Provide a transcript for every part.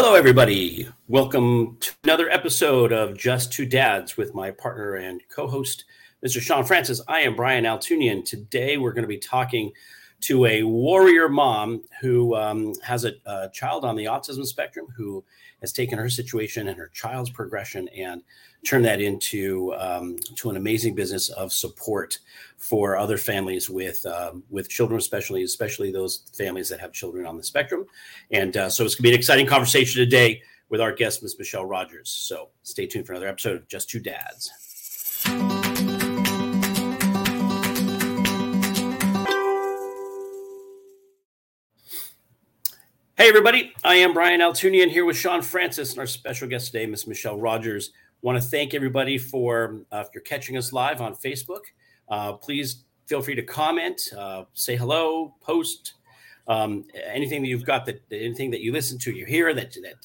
Hello, everybody. Welcome to another episode of Just Two Dads with my partner and co host, Mr. Shawn Francis. I am Brian Altunian. Today, we're going to be talking to a warrior mom who um, has a, a, child on the autism spectrum who has taken her situation and her child's progression and turned that into um, to an amazing business of support for other families with um, with children, especially especially those families that have children on the spectrum. And uh, so it's going to be an exciting conversation today with our guest, Ms. Michelle Rogers. So stay tuned for another episode of Just Two Dads. Hey, everybody. I am Brian Altunian here with Shawn Francis and our special guest today, Miss Michelle Rogers. Want to thank everybody for uh, if you're catching us live on Facebook. Uh, please feel free to comment, uh, say hello, post um, anything that you've got that anything that you listen to, you hear that that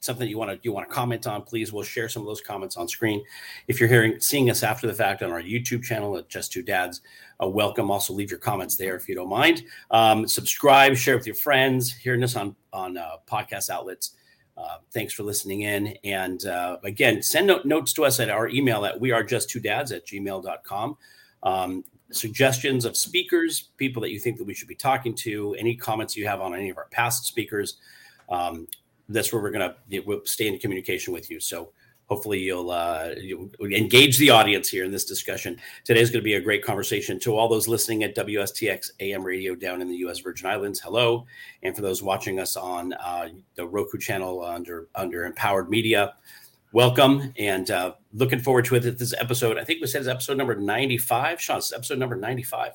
something you want to you want to comment on. Please, we'll share some of those comments on screen. If you're hearing seeing us after the fact on our YouTube channel at Just Two Dads, uh, welcome. Also, leave your comments there if you don't mind. Um, subscribe, share with your friends. Hearing us on on uh, podcast outlets. Uh, thanks for listening in. And uh, again, send note, notes to us at our email at we are just two dads at gmail.com. Um, suggestions of speakers, people that you think that we should be talking to, any comments you have on any of our past speakers. Um, that's where we're going to stay in communication with you. So hopefully you'll, uh, you'll engage the audience here in this discussion. Today is going to be a great conversation to all those listening at WSTX AM radio down in the U.S. Virgin Islands. Hello, and for those watching us on uh, the Roku channel under under Empowered Media, welcome and uh, looking forward to it. This episode, I think we said is episode number ninety five. Shawn, it's episode number ninety five.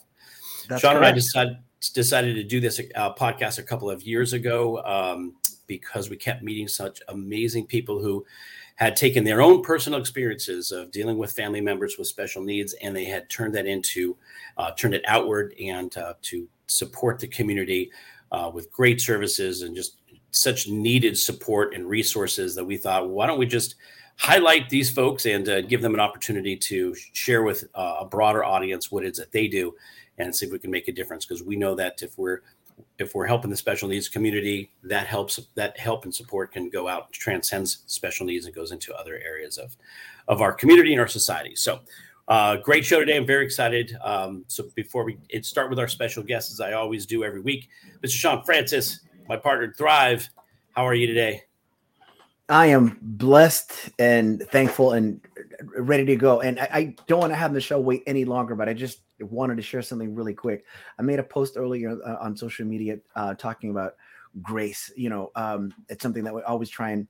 Shawn correct. and I decided decided to do this uh, podcast a couple of years ago um, because we kept meeting such amazing people who had taken their own personal experiences of dealing with family members with special needs and they had turned that into uh, turned it outward and uh, to support the community uh, with great services and just such needed support and resources that we thought why don't we just highlight these folks and uh, give them an opportunity to share with uh, a broader audience what it is that they do and see if we can make a difference? Because we know that if we're if we're helping the special needs community, that helps. That help and support can go out, transcends special needs, and goes into other areas of of our community and our society. So, uh, great show today. I'm very excited. Um, so, before we start with our special guests, as I always do every week, Mr. Shawn Francis, my partner Thrive. How are you today? I am blessed and thankful and ready to go. And I, I don't want to have the show wait any longer, but I just wanted to share something really quick. I made a post earlier uh, on social media uh, talking about grace. You know, um, it's something that we always try and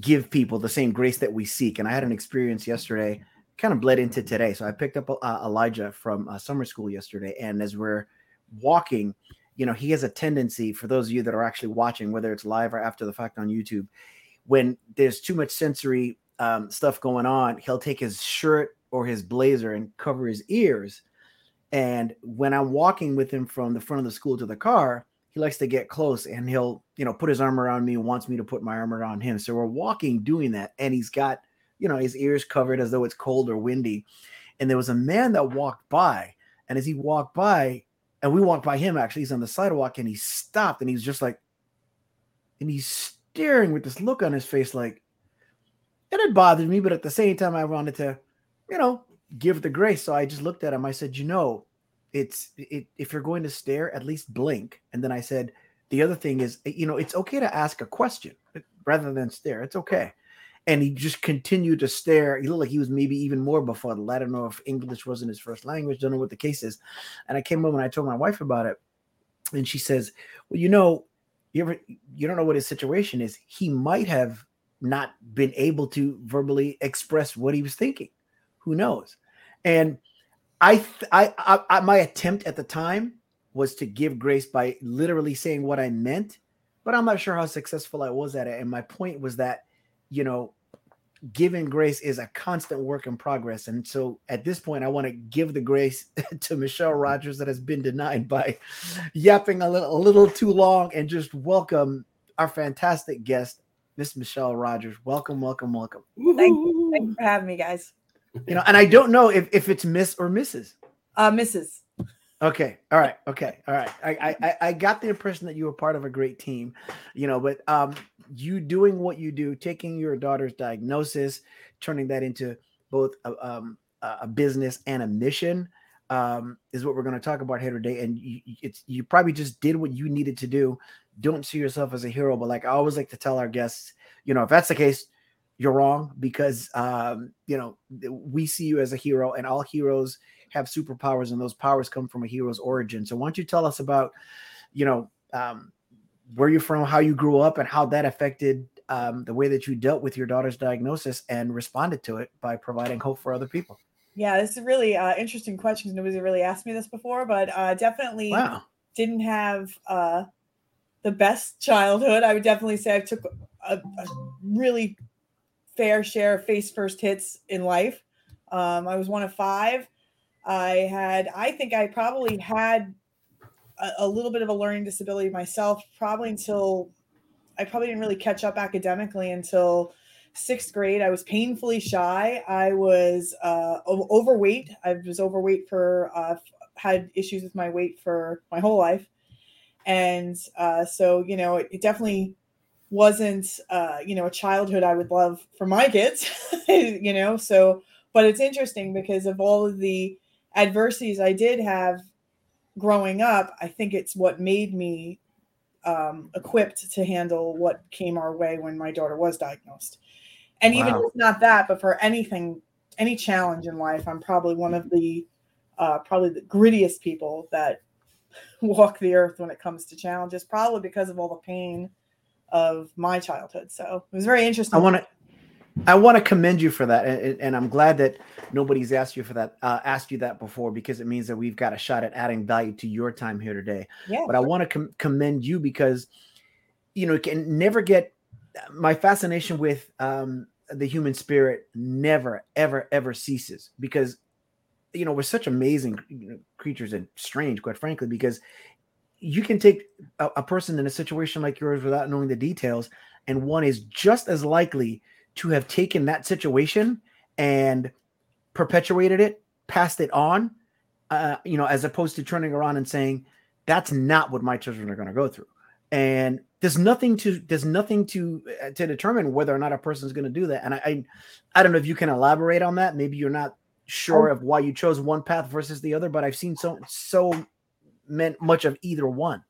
give people the same grace that we seek. And I had an experience yesterday, kind of bled into today. So I picked up uh, Elijah from uh, summer school yesterday, and as we're walking, you know, he has a tendency. For those of you that are actually watching, whether it's live or after the fact on YouTube when there's too much sensory um, stuff going on, he'll take his shirt or his blazer and cover his ears. And when I'm walking with him from the front of the school to the car, he likes to get close and he'll, you know, put his arm around me and wants me to put my arm around him. So we're walking doing that. And he's got, you know, his ears covered as though it's cold or windy. And there was a man that walked by. And as he walked by, and we walked by him actually, he's on the sidewalk and he stopped and he's just like, and he's staring with this look on his face, like it had bothered me, but at the same time, I wanted to, you know, give the grace. So I just looked at him. I said, you know, it's it, if you're going to stare, at least blink. And then I said, the other thing is, eh, you know, it's okay to ask a question eh, rather than stare. It's okay. And he just continued to stare. He looked like he was maybe even more befuddled. I don't know if English wasn't his first language. Don't know what the case is. And I came home and I told my wife about it. And she says, Well, you know, you ever you don't know what his situation is he might have not been able to verbally express what he was thinking who knows and I, I, I, I my attempt at the time was to give grace by literally saying what i meant but i'm not sure how successful i was at it and my point was that you know giving grace is a constant work in progress. And so at this point, I want to give the grace to Michelle mm-hmm. Rogers that has been denied by yapping a little, a little too long and just welcome our fantastic guest, Miss Michelle Rogers. Welcome, welcome, welcome. Thank you. Thank you for having me, guys. You know, and I don't know if, if it's Miss or Mrs. Uh, Mrs. Okay. All right. Okay. All right. I, I I got the impression that you were part of a great team, you know. But um, you doing what you do, taking your daughter's diagnosis, turning that into both a, um, a business and a mission um, is what we're going to talk about here today. And you, it's you probably just did what you needed to do. Don't see yourself as a hero, but like I always like to tell our guests, you know, if that's the case, you're wrong because um, you know we see you as a hero, and all heroes have superpowers, and those powers come from a hero's origin. So why don't you tell us about, you know, um, where you're from, how you grew up, and how that affected um, the way that you dealt with your daughter's diagnosis and responded to it by providing hope for other people. Yeah, this is really uh, interesting questions. Nobody's really asked me this before, but uh, definitely wow. didn't have uh, the best childhood. I would definitely say I took a, a really fair share of face first hits in life. Um, I was one of five. I had, I think I probably had a, a, little bit of a learning disability myself, probably until I probably didn't really catch up academically until sixth grade. I was painfully shy. I was uh, overweight. I was overweight for, uh, had issues with my weight for my whole life. And uh, so, you know, it, it definitely wasn't, uh, you know, a childhood I would love for my kids, you know. So, but it's interesting because of all of the adversities I did have growing up, I think it's what made me um, equipped to handle what came our way when my daughter was diagnosed. And even if not that, but for anything, any challenge in life, I'm probably one of the uh, probably the grittiest people that walk the earth when it comes to challenges, probably because of all the pain of my childhood. So it was very interesting. I want to I want to commend you for that, and, and, I'm glad that nobody's asked you for that, uh, asked you that before, because it means that we've got a shot at adding value to your time here today. Yeah, but. I want to com- commend you because, you know, it can never get my fascination with um, the human spirit never, ever, ever ceases because, you know, we're such amazing creatures and strange, quite frankly, because you can take a, a person in a situation like yours without knowing the details, and one is just as likely to have taken that situation and perpetuated it, passed it on, uh, you know, as opposed to turning around and saying, that's not what my children are going to go through. And there's nothing to there's nothing to uh, to determine whether or not a person is going to do that. And I, I, I don't know if you can elaborate on that. Maybe you're not sure oh. of why you chose one path versus the other, but I've seen so so meant much of either one.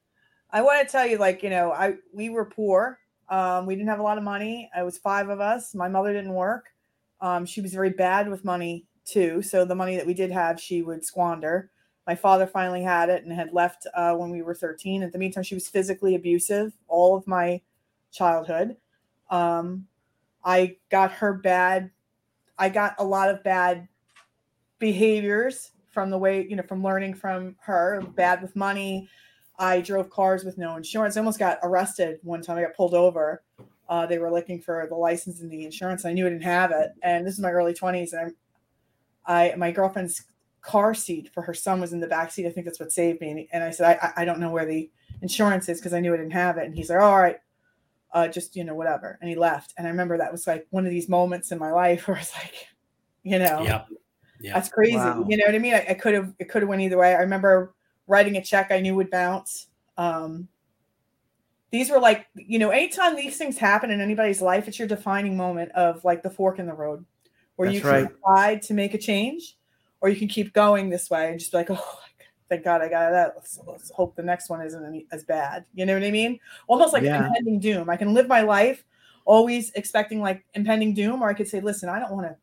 I want to tell you, like you know, I we were poor um, we didn't have a lot of money. It was five of us. My mother didn't work. Um, she was very bad with money too. So the money that we did have, she would squander. My father finally had it and had left uh, when we were 13. At the meantime, she was physically abusive all of my childhood. Um, I got her bad. I got a lot of bad behaviors from the way, you know, from learning from her, bad with money, I drove cars with no insurance. I almost got arrested one time. I got pulled over. Uh, they were looking for the license and the insurance. I knew I didn't have it, and this is my early twenties. And I, I, my girlfriend's car seat for her son was in the back seat. I think that's what saved me. And I said, I, I don't know where the insurance is because I knew I didn't have it. And he's like, all right, uh, just you know, whatever. And he left. And I remember that was like one of these moments in my life where it's like, you know, yeah, yeah. that's crazy. Wow. You know what I mean? I, I could have, it could have went either way. I remember writing a check I knew would bounce. Um, these were like, you know, anytime these things happen in anybody's life, it's your defining moment of like the fork in the road where That's you can right. decide to make a change or you can keep going this way and just be like, oh, thank God I got that. Let's, let's hope the next one isn't any, as bad. You know what I mean? Almost like yeah. impending doom. I can live my life always expecting like impending doom, or I could say, listen, I don't want to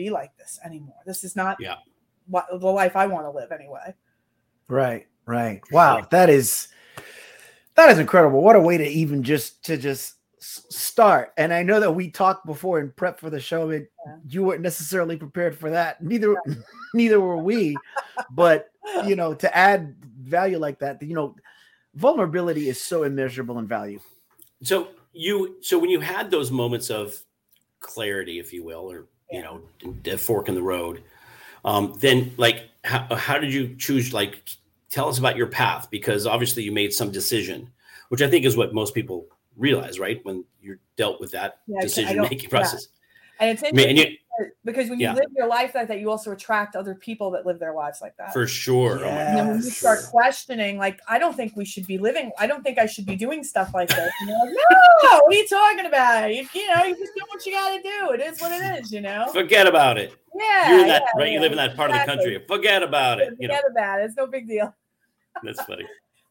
be like this anymore. This is not yeah. what the life I want to live anyway. Right, right. Wow, that is that is incredible. What a way to even just to just start. And I know that we talked before in prep for the show, and yeah. you weren't necessarily prepared for that. Neither yeah. neither were we. but you know, to add value like that, you know, vulnerability is so immeasurable in value. So you so when you had those moments of clarity, if you will, or yeah. You know, a fork in the road, um, then like how, how did you choose like tell us about your path because obviously you made some decision, which I think is what most people realize, right? When you're dealt with that yeah, decision making process. Yeah. And it's interesting. I mean, because when Yeah. you live your life like that, you also attract other people that live their lives like that. For sure. Oh And then when you start questioning, like, I don't think we should be living. I don't think I should be doing stuff like this. And you're like, no, what are you talking about? You, you know, you just do what you got to do. It is what it is. You know. Forget about it. Yeah. You're in that yeah, right. You live in that part of the country. Forget about it. You know, Forget about it. It's no big deal. that's funny.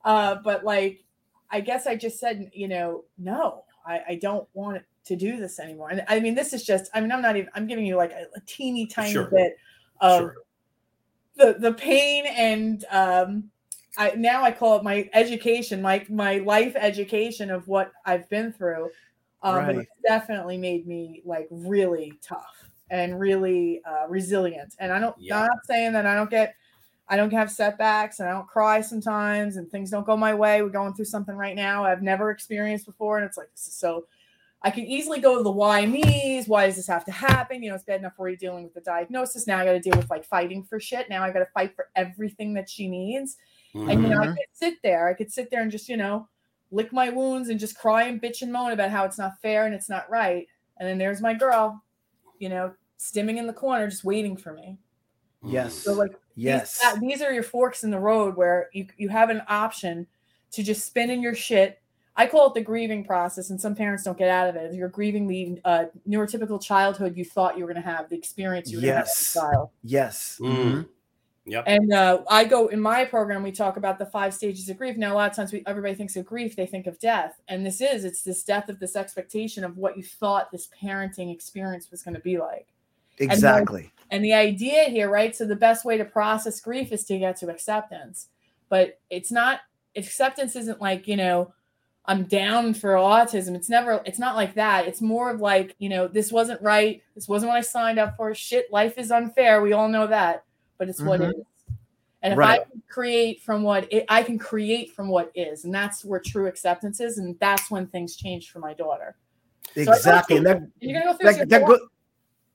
Uh, but like, I guess I just said, you know, no, I, I don't want to do this anymore. And I mean, this is just, I mean, I'm not even, I'm giving you like a, a teeny tiny Sure. bit of Sure. the the pain and um I now I call it my education, my my life education of what I've been through. Um but Right. it's definitely made me like really tough and really uh resilient. And I don't Yeah. I'm not saying that I don't get I don't have setbacks and I don't cry sometimes and things don't go my way. We're going through something right now I've never experienced before. And it's like this is so I can easily go to the why me's. Why does this have to happen? You know, it's bad enough already dealing with the diagnosis. Now I got to deal with like fighting for shit. Now I got to fight for everything that she needs. And you know, I mm-hmm. could sit there. I could sit there and just you know lick my wounds and just cry and bitch and moan about how it's not fair and it's not right. And then there's my girl, you know, stimming in the corner, just waiting for me. Yes. So like Yes. these, these are your forks in the road where you, you have an option to just spin in your shit. I call it the grieving process, and some parents don't get out of it. You're grieving the uh, neurotypical childhood you thought you were going to have, the experience you were going to have as Yes. a child. Yes. Mm. Mhm. Yep. And uh, I go in my program, we talk about the five stages of grief. Now, a lot of times, we, everybody thinks of grief, they think of death. And this is, it's this death of this expectation of what you thought this parenting experience was going to be like. then- Exactly. And the idea here, right? So the best way to process grief is to get to acceptance. But it's not acceptance isn't like, you know, I'm down for autism. It's never it's not like that. It's more of like, you know, this wasn't right. This wasn't what I signed up for. Shit, life is unfair. We all know that. But it's what Mhm. it is. And if Right. I can create from what it, I can create from what is, and that's where true acceptance is, and that's when things change for my daughter. Go Exactly. And that you're gonna go through that, that go,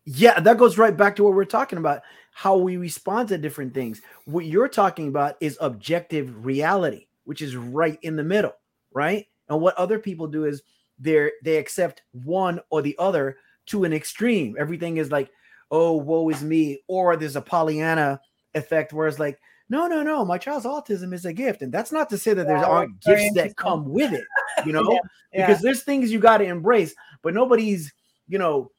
yeah that goes right back to what we're talking about how we respond to different things what you're talking about is objective reality which is right in the middle right and what other people do is they're they accept one or the other to an extreme. Everything is like oh woe is me or there's a pollyanna effect where it's like no no no my child's autism is a gift. And that's not to say that there Yeah, aren't gifts that come with it you know? Yeah, yeah. because there's things you got to embrace but nobody's you know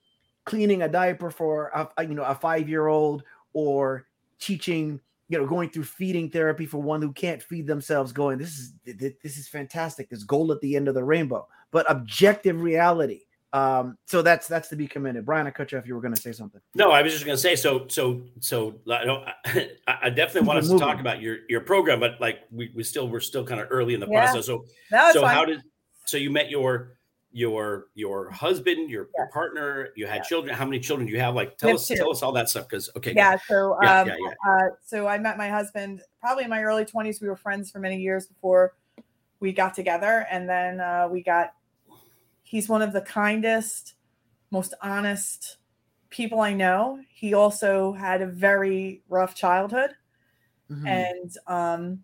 cleaning a diaper for a, a, you know a five year old or teaching you know going through feeding therapy for one who can't feed themselves going this is th- th- this is fantastic there's gold at the end of the rainbow but objective reality um so that's that's to be commended brian i cut you off you were going to say something No, I was just going to say so. So so I, don't, I I definitely want us to talk about your your program, but like we, we still we're still kind of early in the Yeah. process. So No, so fine. how did so you met your your your husband, your, your partner, you had Yeah. children. How many children do you have? Like tell have us two. tell us all that stuff because okay, yeah so Yeah, um yeah, Uh, so i met my husband probably in my early 20s we were friends for many years before we got together and then uh, we got he's one of the kindest most honest people i know he also had a very rough childhood Mhm. and um,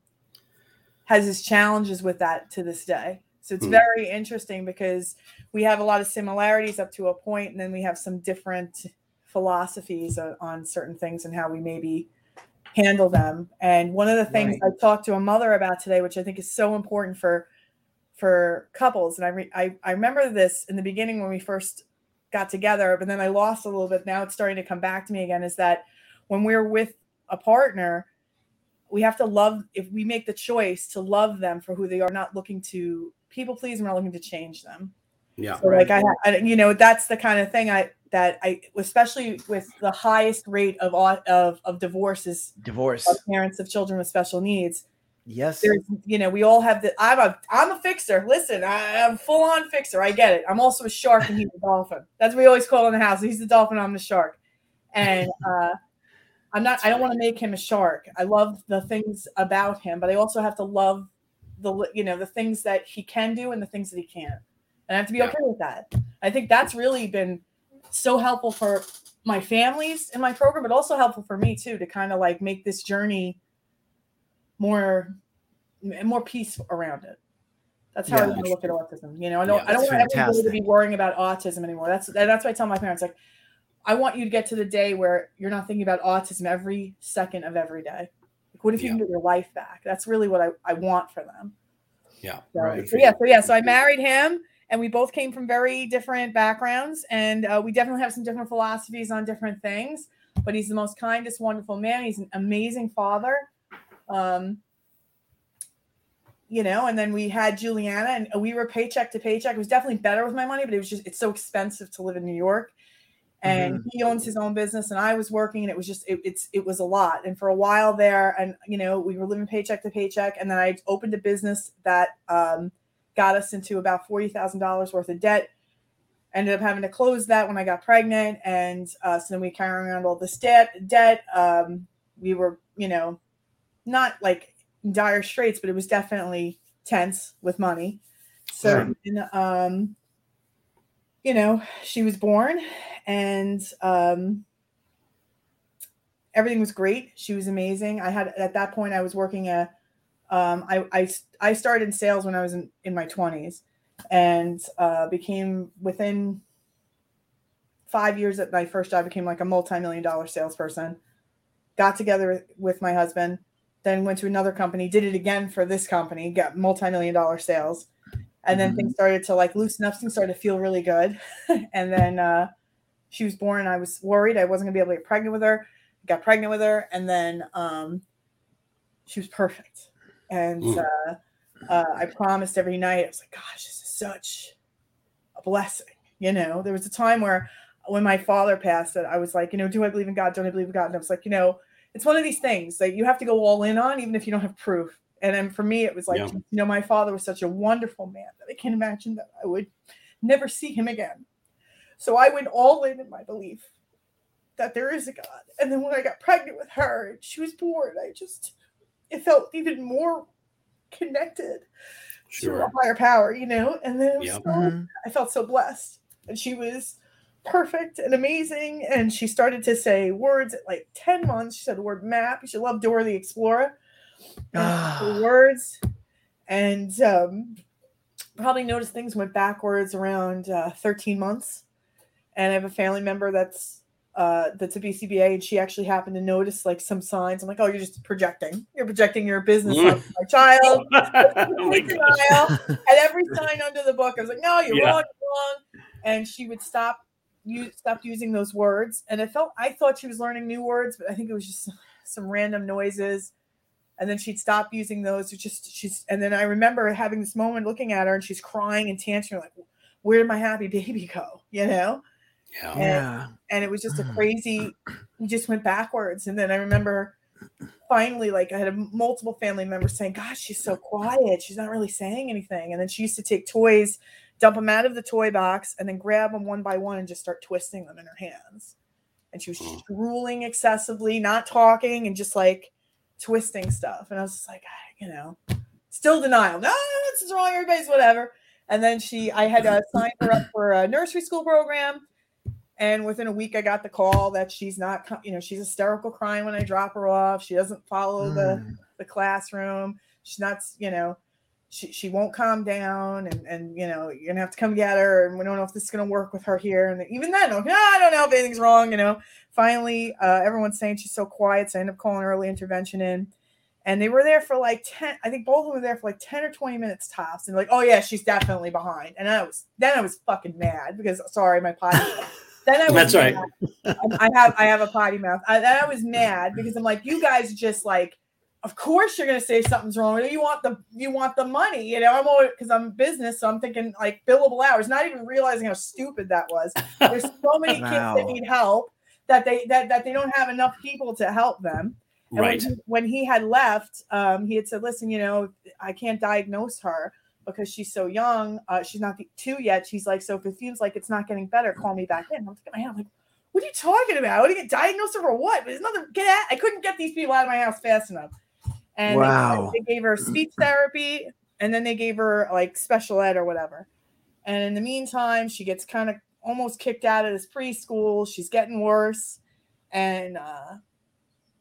has his challenges with that to this day. So it's Hmm. very interesting because we have a lot of similarities up to a point, and then we have some different philosophies on, on certain things and how we maybe handle them. And one of the things I talked to a mother about today, which I think is so important for for couples, and I, re- I I remember this in the beginning when we first got together, but then I lost a little bit. Now it's starting to come back to me again. Is that when we're with a partner, we have to love if we make the choice to love them for who they are not looking to people please we're not looking to change them. Yeah, so like I, I you know that's the kind of thing i that i especially with the highest rate of au- of of divorces divorce. of parents of children with special needs. Yes. There's you know we all have the i'm a i'm a fixer. Listen I, i'm full on fixer. I get it. I'm also a shark and he's a dolphin. That's what we always call in the house. He's the dolphin i'm the shark. And uh i'm not i don't want to make him a shark. I love the things about him but i also have to love the you know the things that he can do and the things that he can't and i have to be Yeah. okay with that i think that's really been so helpful for my families in my program but also helpful for me too to kind of like make this journey more more peace around it. That's how I Yeah. want to look at autism. You know, I don't Yeah, I don't want everybody to be worrying about autism anymore. That's that's why I tell my parents like I want you to get to the day where you're not thinking about autism every second of every day. What if you Yeah. can get your life back? That's really what I, I want for them. Yeah. So, Right. so yeah, so yeah, so I married him, and we both came from very different backgrounds, and uh, we definitely have some different philosophies on different things. But he's the most kindest, wonderful man. He's an amazing father. Um, you know, and then we had Juliana, and we were paycheck to paycheck. It was definitely better with my money, but it was just it's so expensive to live in New York. And he owns his own business, and I was working, and it was just it, it's it was a lot. And for a while there, and you know, we were living paycheck to paycheck, and then I opened a business that um, got us into about forty thousand dollars worth of debt. Ended up having to close that when I got pregnant, and uh, so then we carrying around all this debt. Debt. Um, we were, you know, not like dire straits, but it was definitely tense with money. So, Right. and, um, you know, she was born, and um, everything was great. She was amazing. I had at that point I was working a um, I, I I started in sales when I was in, in my twenties and uh, became within five years at my first job became like a multi-million dollar salesperson. Got together with my husband, then went to another company, did it again for this company, got multi-million dollar sales. And then things started to like loosen up, things started to feel really good. and then uh, she was born, and I was worried I wasn't gonna be able to get pregnant with her. I Got pregnant with her, and then um, she was perfect. And uh, uh, I promised every night, I was like, gosh, this is such a blessing. You know, there was a time where when my father passed that I was like, you know, do I believe in God? Don't I believe in God? And I was like, you know, it's one of these things that you have to go all in on, even if you don't have proof. And then for me, it was like, Yeah. you know, my father was such a wonderful man that I can't imagine that I would never see him again. So I went all in in my belief that there is a God. And then when I got pregnant with her, and she was born, I just, it felt even more connected to a higher power, you know? And then Yep. so Mhm. I felt so blessed. And she was perfect and amazing. And she started to say words at like 10 months. She said the word map. She loved Dora the Explorer. And Ah. the words. And um, probably noticed things went backwards around uh, 13 months. And I have a family member that's uh, that's a BCBA, and she actually happened to notice like some signs. I'm like, oh, you're just projecting. You're projecting your business onto my child oh my denial. At every sign under the book, I was like, "No, you're Yeah. wrong, you're wrong," and she would stop. You stopped using those words, and i felt. I thought she was learning new words, but I think it was just some random noises. And then she'd stop using those. It's just she's. And then I remember having this moment, looking at her, and she's crying and tantrum, like, "Where did my happy baby go?" You know Yeah. yeah. and it was just a Mm. crazy we just went backwards and then i remember finally like i had a multiple family members saying gosh she's so quiet she's not really saying anything and then she used to take toys dump them out of the toy box and then grab them one by one and just start twisting them in her hands and she was Mm. drooling excessively not talking and just like twisting stuff and i was just like "Ah," you know still denial no this is wrong everybody's whatever and then she i had uh, signed her up for a nursery school program and within a week, I got the call that she's not, you know, she's hysterical crying when I drop her off. She doesn't follow the Mm. the classroom. She's not, you know, she she won't calm down, and and you know, you're gonna have to come get her, and we don't know if this is gonna work with her here. And even then, like, "Ah, I don't know if anything's wrong, you know. Finally, uh, everyone's saying she's so quiet, so I end up calling early intervention in. And they were there for like 10, I think both of them were there for like 10 or 20 minutes tops. And like, oh yeah, she's definitely behind. And I was then I was fucking mad because sorry, my potty. then I was That's right. I have I have a potty mouth. I, then I was mad because I'm like, you guys just like, of course you're gonna say something's wrong. You want the you want the money, you know. I'm always because I'm business, so I'm thinking like billable hours, not even realizing how stupid that was. There's so many kids that need help that they that, that they don't have enough people to help them. And Right. When he, when he had left, um, he had said, "Listen, you know, I can't diagnose her because she's so young. Uh, she's not the two yet. She's like, so if it feels like it's not getting better, call me back in." I'm thinking, in my head, I'm like, "What are you talking about? What do you get diagnosed her for what? There's nothing. Get out! I couldn't get these people out of my house fast enough." And they- they, gave her speech therapy, and then they gave her like special ed or whatever. And in the meantime, she gets kind of almost kicked out of this preschool. She's getting worse, and uh,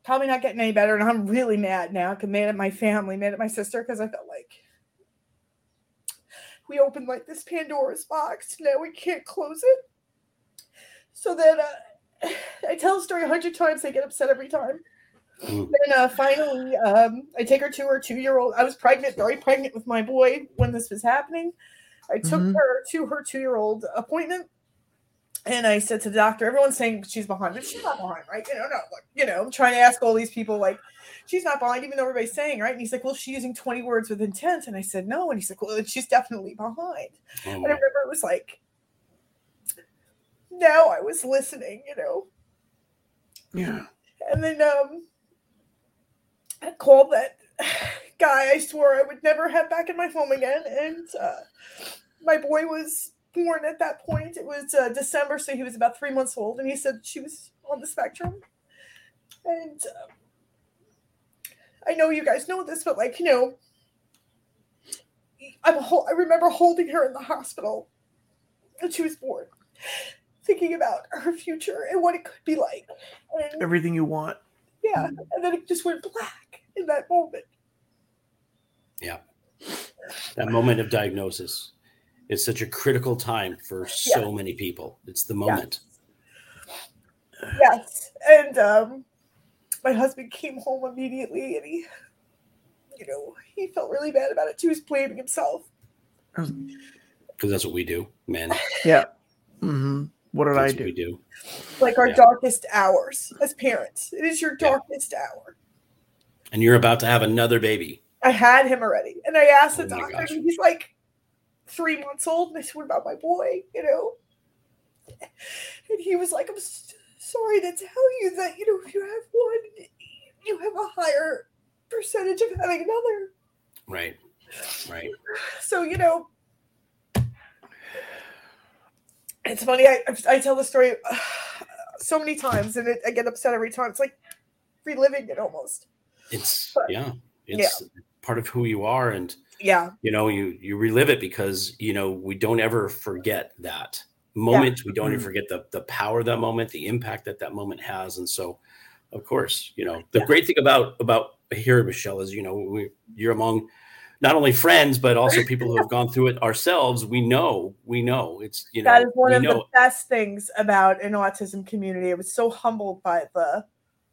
probably not getting any better. And I'm really mad now because mad at my family, mad at my sister because I felt like we opened like this Pandora's box. Now we can't close it. So then, uh, I tell the story a hundred times. I get upset every time. Mm. Then uh, finally, um, I take her to her two-year-old. I was pregnant, very pregnant with my boy when this was happening. I took Mhm. her to her two-year-old appointment, and I said to the doctor, "Everyone's saying she's behind, but she's not behind, right? You know, no, like, you know, I'm trying to ask all these people like." She's not behind, even though everybody's saying, right? And he's like, Well, she's using 20 words with intent. And I said, No. And he's like, Well, she's definitely behind. Oh, And I remember it was like, now I was listening, you know. Yeah. And then um I called that guy I swore I would never have back in my home again. And uh my boy was born at that point. It was uh, December, so he was about three months old, and he said she was on the spectrum. And um, I know you guys know this, but like you know, I'm a whole, I remember holding her in the hospital when she was born, thinking about her future and what it could be like. And Everything you want. yeah, and then it just went black in that moment. Yeah, that moment of diagnosis is such a critical time for so many people. It's the moment. Yes, and um, my husband came home immediately, and he, you know, he felt really bad about it too. He's blaming himself. because that's what we do, man. Yeah. Mm-hmm. What did I That's what we do? do. Like our Yeah. darkest hours as parents. It is your Yeah. darkest hour. And you're about to have another baby. I had him already, and I asked the Oh doctor. and He's like three months old, and I said, "What about my boy?" You know, and he was like, "I'm sorry to tell you that you know if you have one, you have a higher percentage of having another." Right. Right. So you know, it's funny. I I tell the story uh, so many times, and it, I get upset every time. It's like reliving it almost. It's But- yeah. It's part of who you are. And Yeah, you know, you you relive it because you know, we don't ever forget that moment. We don't ever Mhm. forget the the power of that moment, the impact that that moment has. And so of course, you know, the Yeah. great thing about about here, Michelle, is you know, we, you're among not only friends but also people who have gone through it ourselves. We know, we know it's you know, that is one of know the best things about an autism community. I was so humbled by the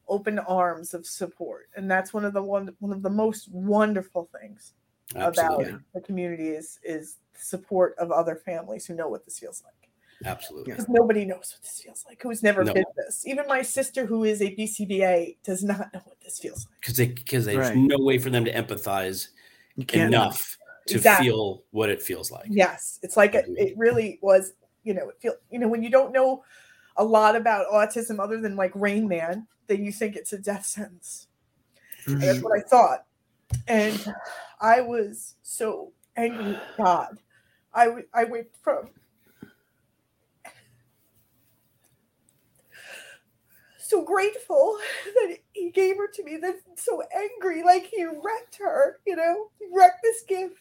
open arms of support, and that's one of the one one of the most wonderful things absolutely, about the community is is support of other families who know what this feels like. absolutely. Because nobody knows what this feels like. Who's never No. been this? Even my sister, who is a BCBA, does not know what this feels like. Because they because there's Right. no way for them to empathize enough to Exactly. feel what it feels like. Yes, it's like it, it really was. You know, it feel you know when you don't know a lot about autism other than like Rain Man, then you think it's a death sentence. And that's what I thought, and I was so angry at God. I, I went from so grateful that he gave her to me, then so angry, like he wrecked her. You know, he wrecked this gift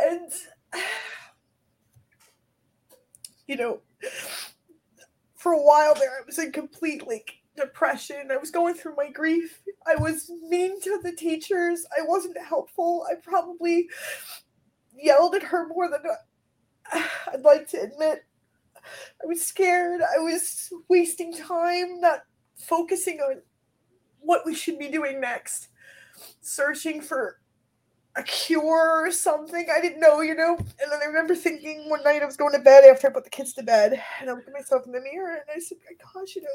and you know for a while there i was in complete like depression. I was going through my grief. I was mean to the teachers. I wasn't helpful. I probably yelled at her more than i'd like to admit. I was scared. I was wasting time not focusing on what we should be doing next. Searching for a cure or something. I didn't know, you know. And then I remember thinking one night I was going to bed after I put the kids to bed, and I looked at myself in the mirror and I said, "My gosh, you know,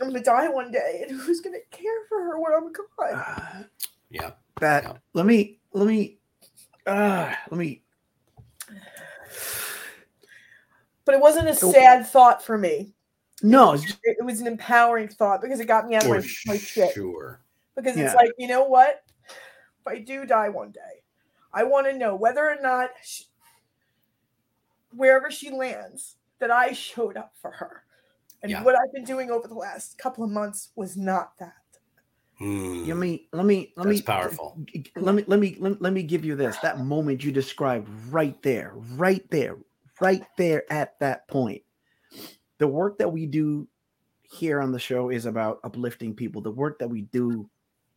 I'm gonna die one day, and who's gonna care for her when I'm gone?" Ah, Yeah. that Yeah. let me let me uh let me But it wasn't a So- sad thought for me. no It, it was an empowering thought because it got me out of my, my shit. sure. Because Yeah. it's like, you know what? If I do die one day, I want to know whether or not she, wherever she lands, that I showed up for her. And Yeah. what I've been doing over the last couple of months was not that. Hmm. let me let me let That's me powerful. g- g- let me let me let, let me give you this that moment you described right there right there right there at that point the work that we do here on the show is about uplifting people the work that we do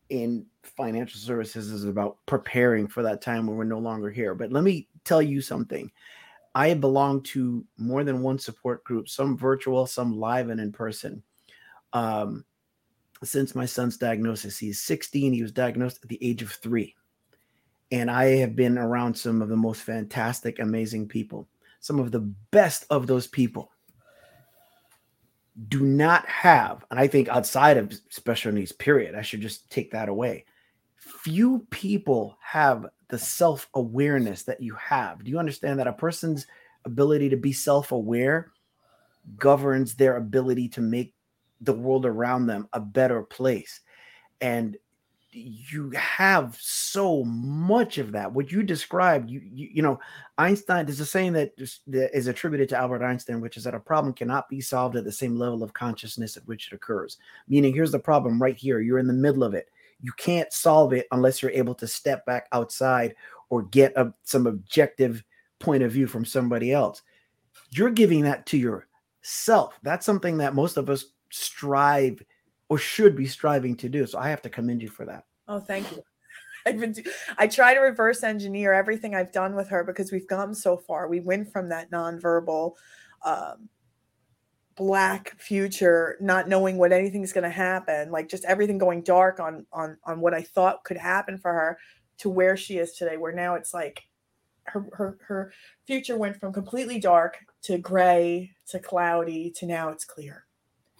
in financial services is about preparing for that time when we're no longer here but let me tell you something I belong to more than one support group, some virtual, some live and in person. Um, since my son's diagnosis, he's 16. He was diagnosed at the age of three. And I have been around some of the most fantastic, amazing people. Some of the best of those people do not have, and I think outside of special needs, period, I should just take that away. Few people have the self awareness that you have. Do you understand that a person's ability to be self aware governs their ability to make the world around them a better place? And you have so much of that. What you described, you, you, you know, Einstein. There's a saying that, that is attributed to Albert Einstein, which is that a problem cannot be solved at the same level of consciousness at which it occurs. Meaning, here's the problem right here. You're in the middle of it you can't solve it unless you're able to step back outside or get a, some objective point of view from somebody else. You're giving that to yourself. That's something that most of us strive or should be striving to do. So I have to commend you for that. Oh, thank you. I've been, I try to reverse engineer everything I've done with her because we've gone so far. We went from that nonverbal, um, black future not knowing what anything's going to happen like just everything going dark on on on what i thought could happen for her to where she is today where now it's like her her her future went from completely dark to gray to cloudy to now it's clear.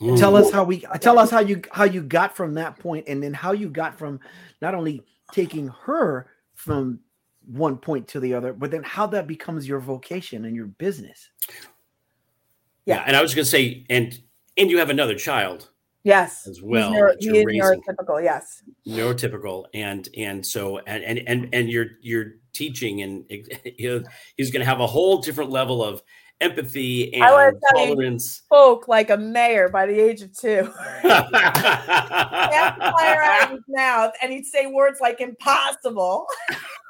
Mm. tell us how we tell us how you how you got from that point and then how you got from not only taking her from one point to the other but then how that becomes your vocation and your business yeah. yeah. And I was going to say, and and you have another child. Yes. As well. Neuro, neurotypical. Yes. Neurotypical, and and so and and and and you're you're teaching, and you know, he's going to have a whole different level of empathy and I tolerance. spoke like a mayor by the age of two. fire out of his mouth, and he'd say words like "impossible."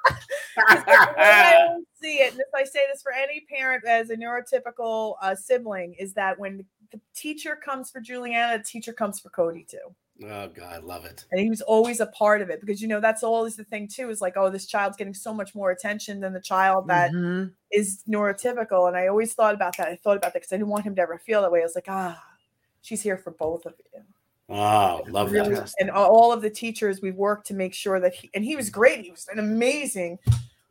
I see it, and if I say this for any parent as a neurotypical uh, sibling, is that when the teacher comes for Juliana, the teacher comes for Cody too. Oh God, I love it. And he was always a part of it because you know that's always the thing too is like, oh, this child's getting so much more attention than the child that mm-hmm. is neurotypical. And I always thought about that. I thought about that because I didn't want him to ever feel that way. I was like, ah, she's here for both of you. Oh, love really, that. And all of the teachers we worked to make sure that he and he was great. He was an amazing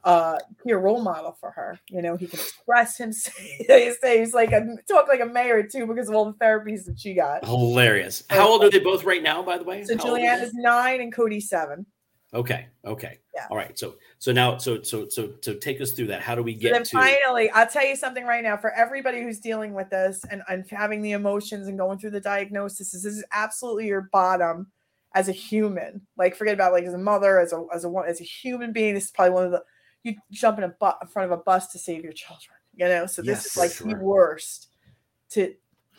uh peer role model for her. You know, he can express himself. he's like a talk like a mayor too because of all the therapies that she got. Hilarious. How old are they both right now, by the way? So Julianne is nine and Cody seven. Okay. Okay. Yeah. All right. So so now so so so so take us through that. How do we get so then to finally I'll tell you something right now for everybody who's dealing with this and, and having the emotions and going through the diagnosis, this is absolutely your bottom as a human. Like forget about like as a mother, as a as a as a human being, this is probably one of the you jump in a bu- in front of a bus to save your children. You know, so this yes, is like sure. the worst to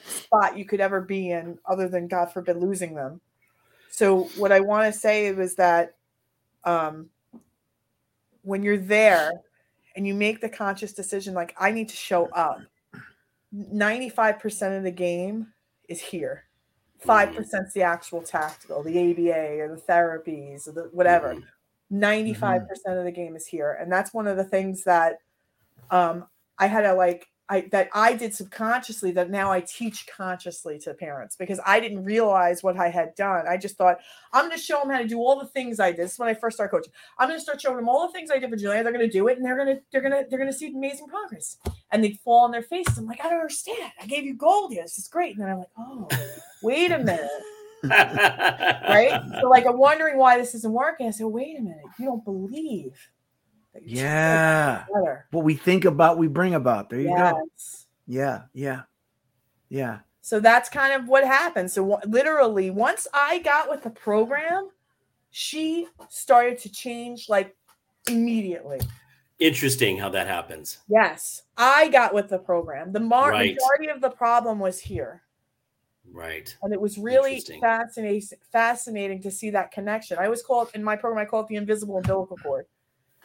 spot you could ever be in, other than God forbid losing them. So what I want to say was that um, when you're there and you make the conscious decision, like I need to show up, 95% of the game is here. 5% is the actual tactical, the ABA or the therapies or the whatever. 95% mm-hmm. of the game is here. And that's one of the things that um, I had to like I that I did subconsciously that now I teach consciously to parents because I didn't realize what I had done. I just thought I'm going to show them how to do all the things I did. This is when I first started coaching. I'm going to start showing them all the things I did for Julia. They're going to do it, and they're going to they're going to they're going to see amazing progress. And they'd fall on their faces. I'm like, I don't understand. I gave you gold. Yeah, this is great. And then I'm like, oh, wait a minute. right? So like I'm wondering why this isn't working. I said, wait a minute, you don't believe yeah. What we think about, we bring about. There you yes. go. Yeah, yeah, yeah. So that's kind of what happened. So w- literally, once I got with the program, she started to change like immediately. Interesting how that happens. Yes, I got with the program. The mar- right. majority of the problem was here. Right. And it was really fascinating, fascinating to see that connection. I always call it in my program, I call it the invisible umbilical cord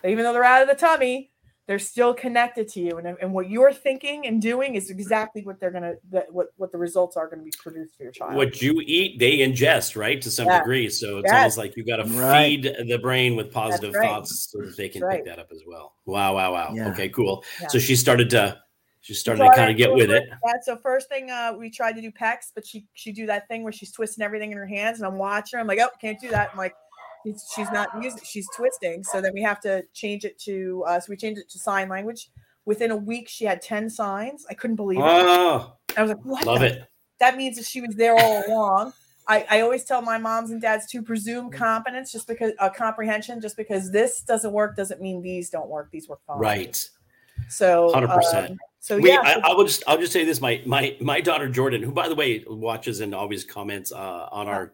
even though they're out of the tummy, they're still connected to you and, and what you're thinking and doing is exactly what they're gonna that what what the results are going to be produced for your child what you eat they ingest right to some Yes. degree so it's Yes. almost like you got to Right. feed the brain with positive right. thoughts so that they can That's pick that up as well wow wow wow Yeah. okay cool Yeah. so she started to she started to kind of get with it Yeah, so first thing uh, we tried to do PECS, but she she do that thing where she's twisting everything in her hands, and I'm watching her. I'm like, oh, can't do that. I'm like, she's, she's not using, she's twisting. So then we have to change it to uh, so we changed it to sign language. Within a week, she had ten signs. I couldn't believe it. oh I was like, what? love it That means that she was there all along. I, I always tell my moms and dads to presume competence just because uh, comprehension just because this doesn't work doesn't mean these don't work these work fine right so 100%. um, so Wait, yeah I, so- I will just I'll just say this. My my my daughter Jordan, who by the way watches and always comments uh, on our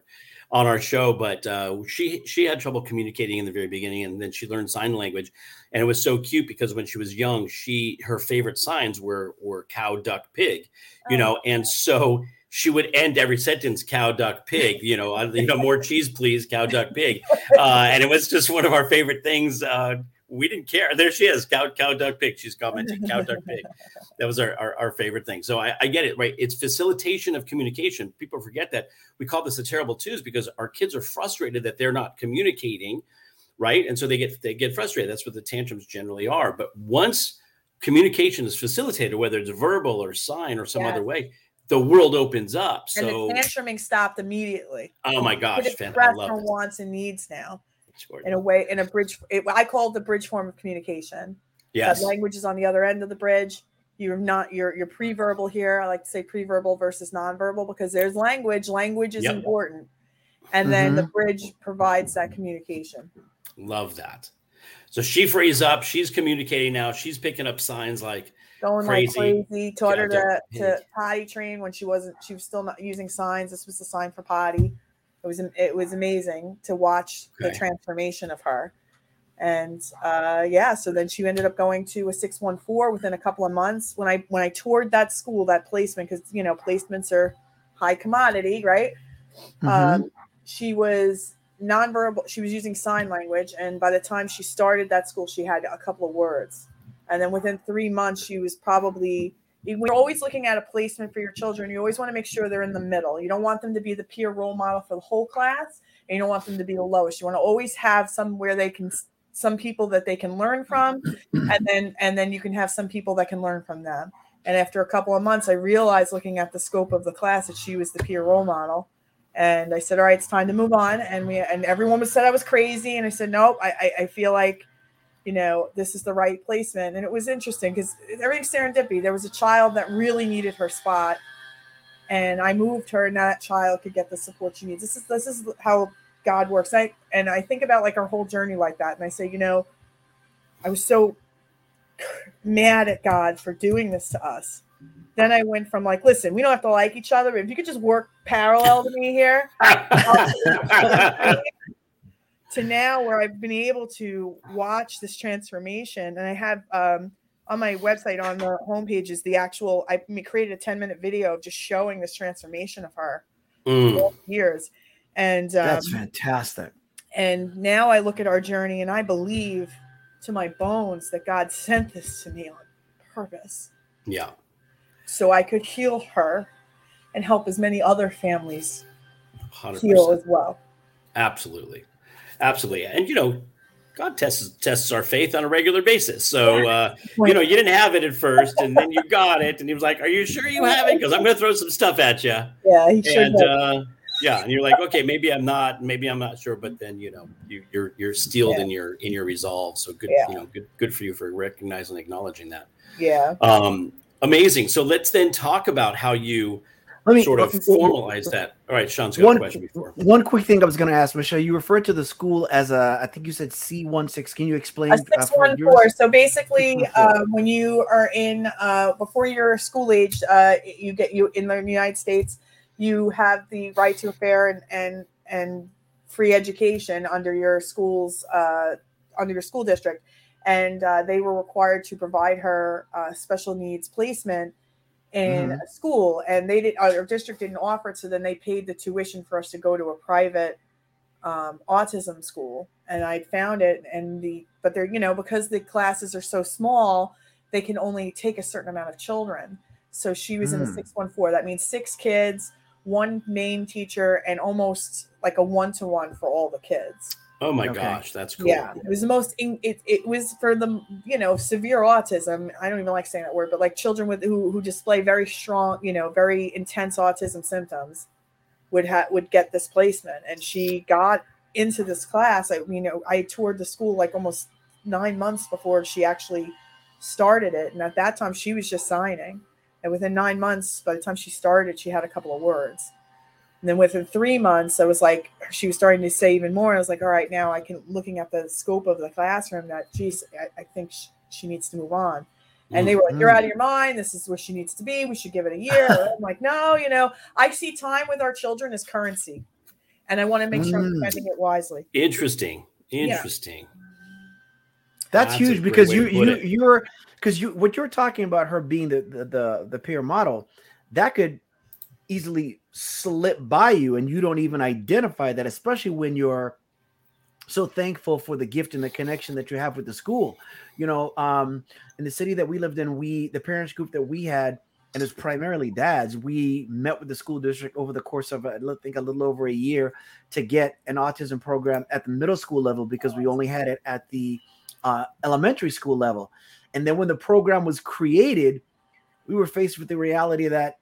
on our show, but uh, she she had trouble communicating in the very beginning, and then she learned sign language, and it was so cute because when she was young, she her favorite signs were were cow, duck, pig, you Oh. know, and so she would end every sentence cow, duck, pig, you know, uh, you know, more cheese, please, cow, duck, pig, uh, and it was just one of our favorite things. Uh, we didn't care. There she is, cow, cow, duck, pig. She's commenting, cow, duck, pig. That was our, our, our favorite thing. So I, I get it, right? It's facilitation of communication. People forget that we call this a terrible twos because our kids are frustrated that they're not communicating, right? And so they get they get frustrated. That's what the tantrums generally are. But once communication is facilitated, whether it's verbal or sign or some Yes. other way, the world opens up. and So the tantruming stopped immediately oh my gosh, fan, I express love her wants and needs now in a way in a bridge it, i call it the bridge form of communication. Yes. that language is on the other end of the bridge. You're not you're you're pre-verbal here. I like to say pre-verbal versus non-verbal because there's language. Language is Yep. important. And then the mm-hmm. bridge provides that communication. Love that. So she frees up. She's communicating now. She's picking up signs like going Crazy. like crazy. taught her to, to potty train when she wasn't she was still not using signs. This was the sign for potty it was it was amazing to watch the transformation of her. And uh yeah so then she ended up going to a 614 within a couple of months. When i when i toured that school that placement because you know placements are high commodity right? Mhm. um, she was nonverbal she was using sign language and by the time she started that school she had a couple of words. And then within three months she was probably we're always looking at a placement for your children. You always want to make sure they're in the middle. You don't want them to be the peer role model for the whole class and you don't want them to be the lowest. You want to always have somewhere they can some people that they can learn from and then and then you can have some people that can learn from them. And after a couple of months i realized looking at the scope of the class that she was the peer role model. And I said, "All right, it's time to move on." And we and everyone was said I was crazy, and I said, "Nope, I I, I feel like, you know, this is the right placement." And it was interesting because everything's serendipity. There was a child that really needed her spot, and I moved her, and that child could get the support she needs. This is this is how God works. I and I think about like our whole journey like that, and I say, you know, I was so mad at God for doing this to us. Then I went from like, listen, we don't have to like each other, but if you could just work parallel to me here, to now where I've been able to watch this transformation, and I have um, on my website on the homepage is the actual, I created a ten minute video of just showing this transformation of her Mm, years, and um, That's fantastic. and now I look at our journey, and I believe to my bones that God sent this to me on purpose, yeah. so I could heal her and help as many other families 100%. heal as well. Absolutely. Absolutely. And you know, God tests tests our faith on a regular basis. So uh, you know, you didn't have it at first, and then you got it, and he was like, "Are you sure you have it? Because I'm going to throw some stuff at you." yeah, he should. And uh, yeah, and you're like, "Okay, maybe I'm not, maybe I'm not sure," but then you know, you, you're you're steeled Yeah. in your in your resolve. So good, Yeah. you know, good good for you for recognizing and acknowledging that. yeah. Um, amazing. So let's then talk about how you Let me sort of formalize that. All right, Shawn's got One, a question before. one quick thing I was going to ask, Michelle. You referred to the school as a, I think you said C16. Can you explain? a uh, six for one four. So basically, uh, when you are in uh, before you're school aged, uh, you get you in the United States, you have the right to a fair and and and free education under your school's uh, under your school district, and uh, they were required to provide her uh, special needs placement in Mhm. a school, and they did our district didn't offer it, so then they paid the tuition for us to go to a private um, autism school, and I found it. And the but they're you know because the classes are so small, they can only take a certain amount of children. So she was in a Mm. six one four. That means six kids, one main teacher, and almost like a one to one for all the kids. Oh my Okay. gosh, that's cool. Yeah, it was the most. in- It it was for the you know severe autism. I don't even like saying that word, but like children with who who display very strong, you know, very intense autism symptoms would have would get this placement. And she got into this class. I you know I toured the school like almost nine months before she actually started it, and at that time she was just signing. And within nine months, by the time she started, she had a couple of words. And then within three months, I was like, she was starting to say even more. I was like, all right, now I can, looking at the scope of the classroom, that, geez, I, I think sh- she needs to move on. And they were like, you're out of your mind. This is where she needs to be. We should give it a year. I'm like, no, you know, I see time with our children as currency. And I want to make sure I'm Mm. spending it wisely. Interesting. Yeah. Interesting. That's, That's huge because you you it. you're because you what you're talking about her being the, the the the peer model that could easily slip by you and you don't even identify that especially when you're so thankful for the gift and the connection that you have with the school you know um in the city that we lived in we the parents group that we had and it's primarily dads we met with the school district over the course of i think a little over a year to get an autism program at the middle school level because we only had it at the uh, elementary school level. And then when the program was created, we were faced with the reality that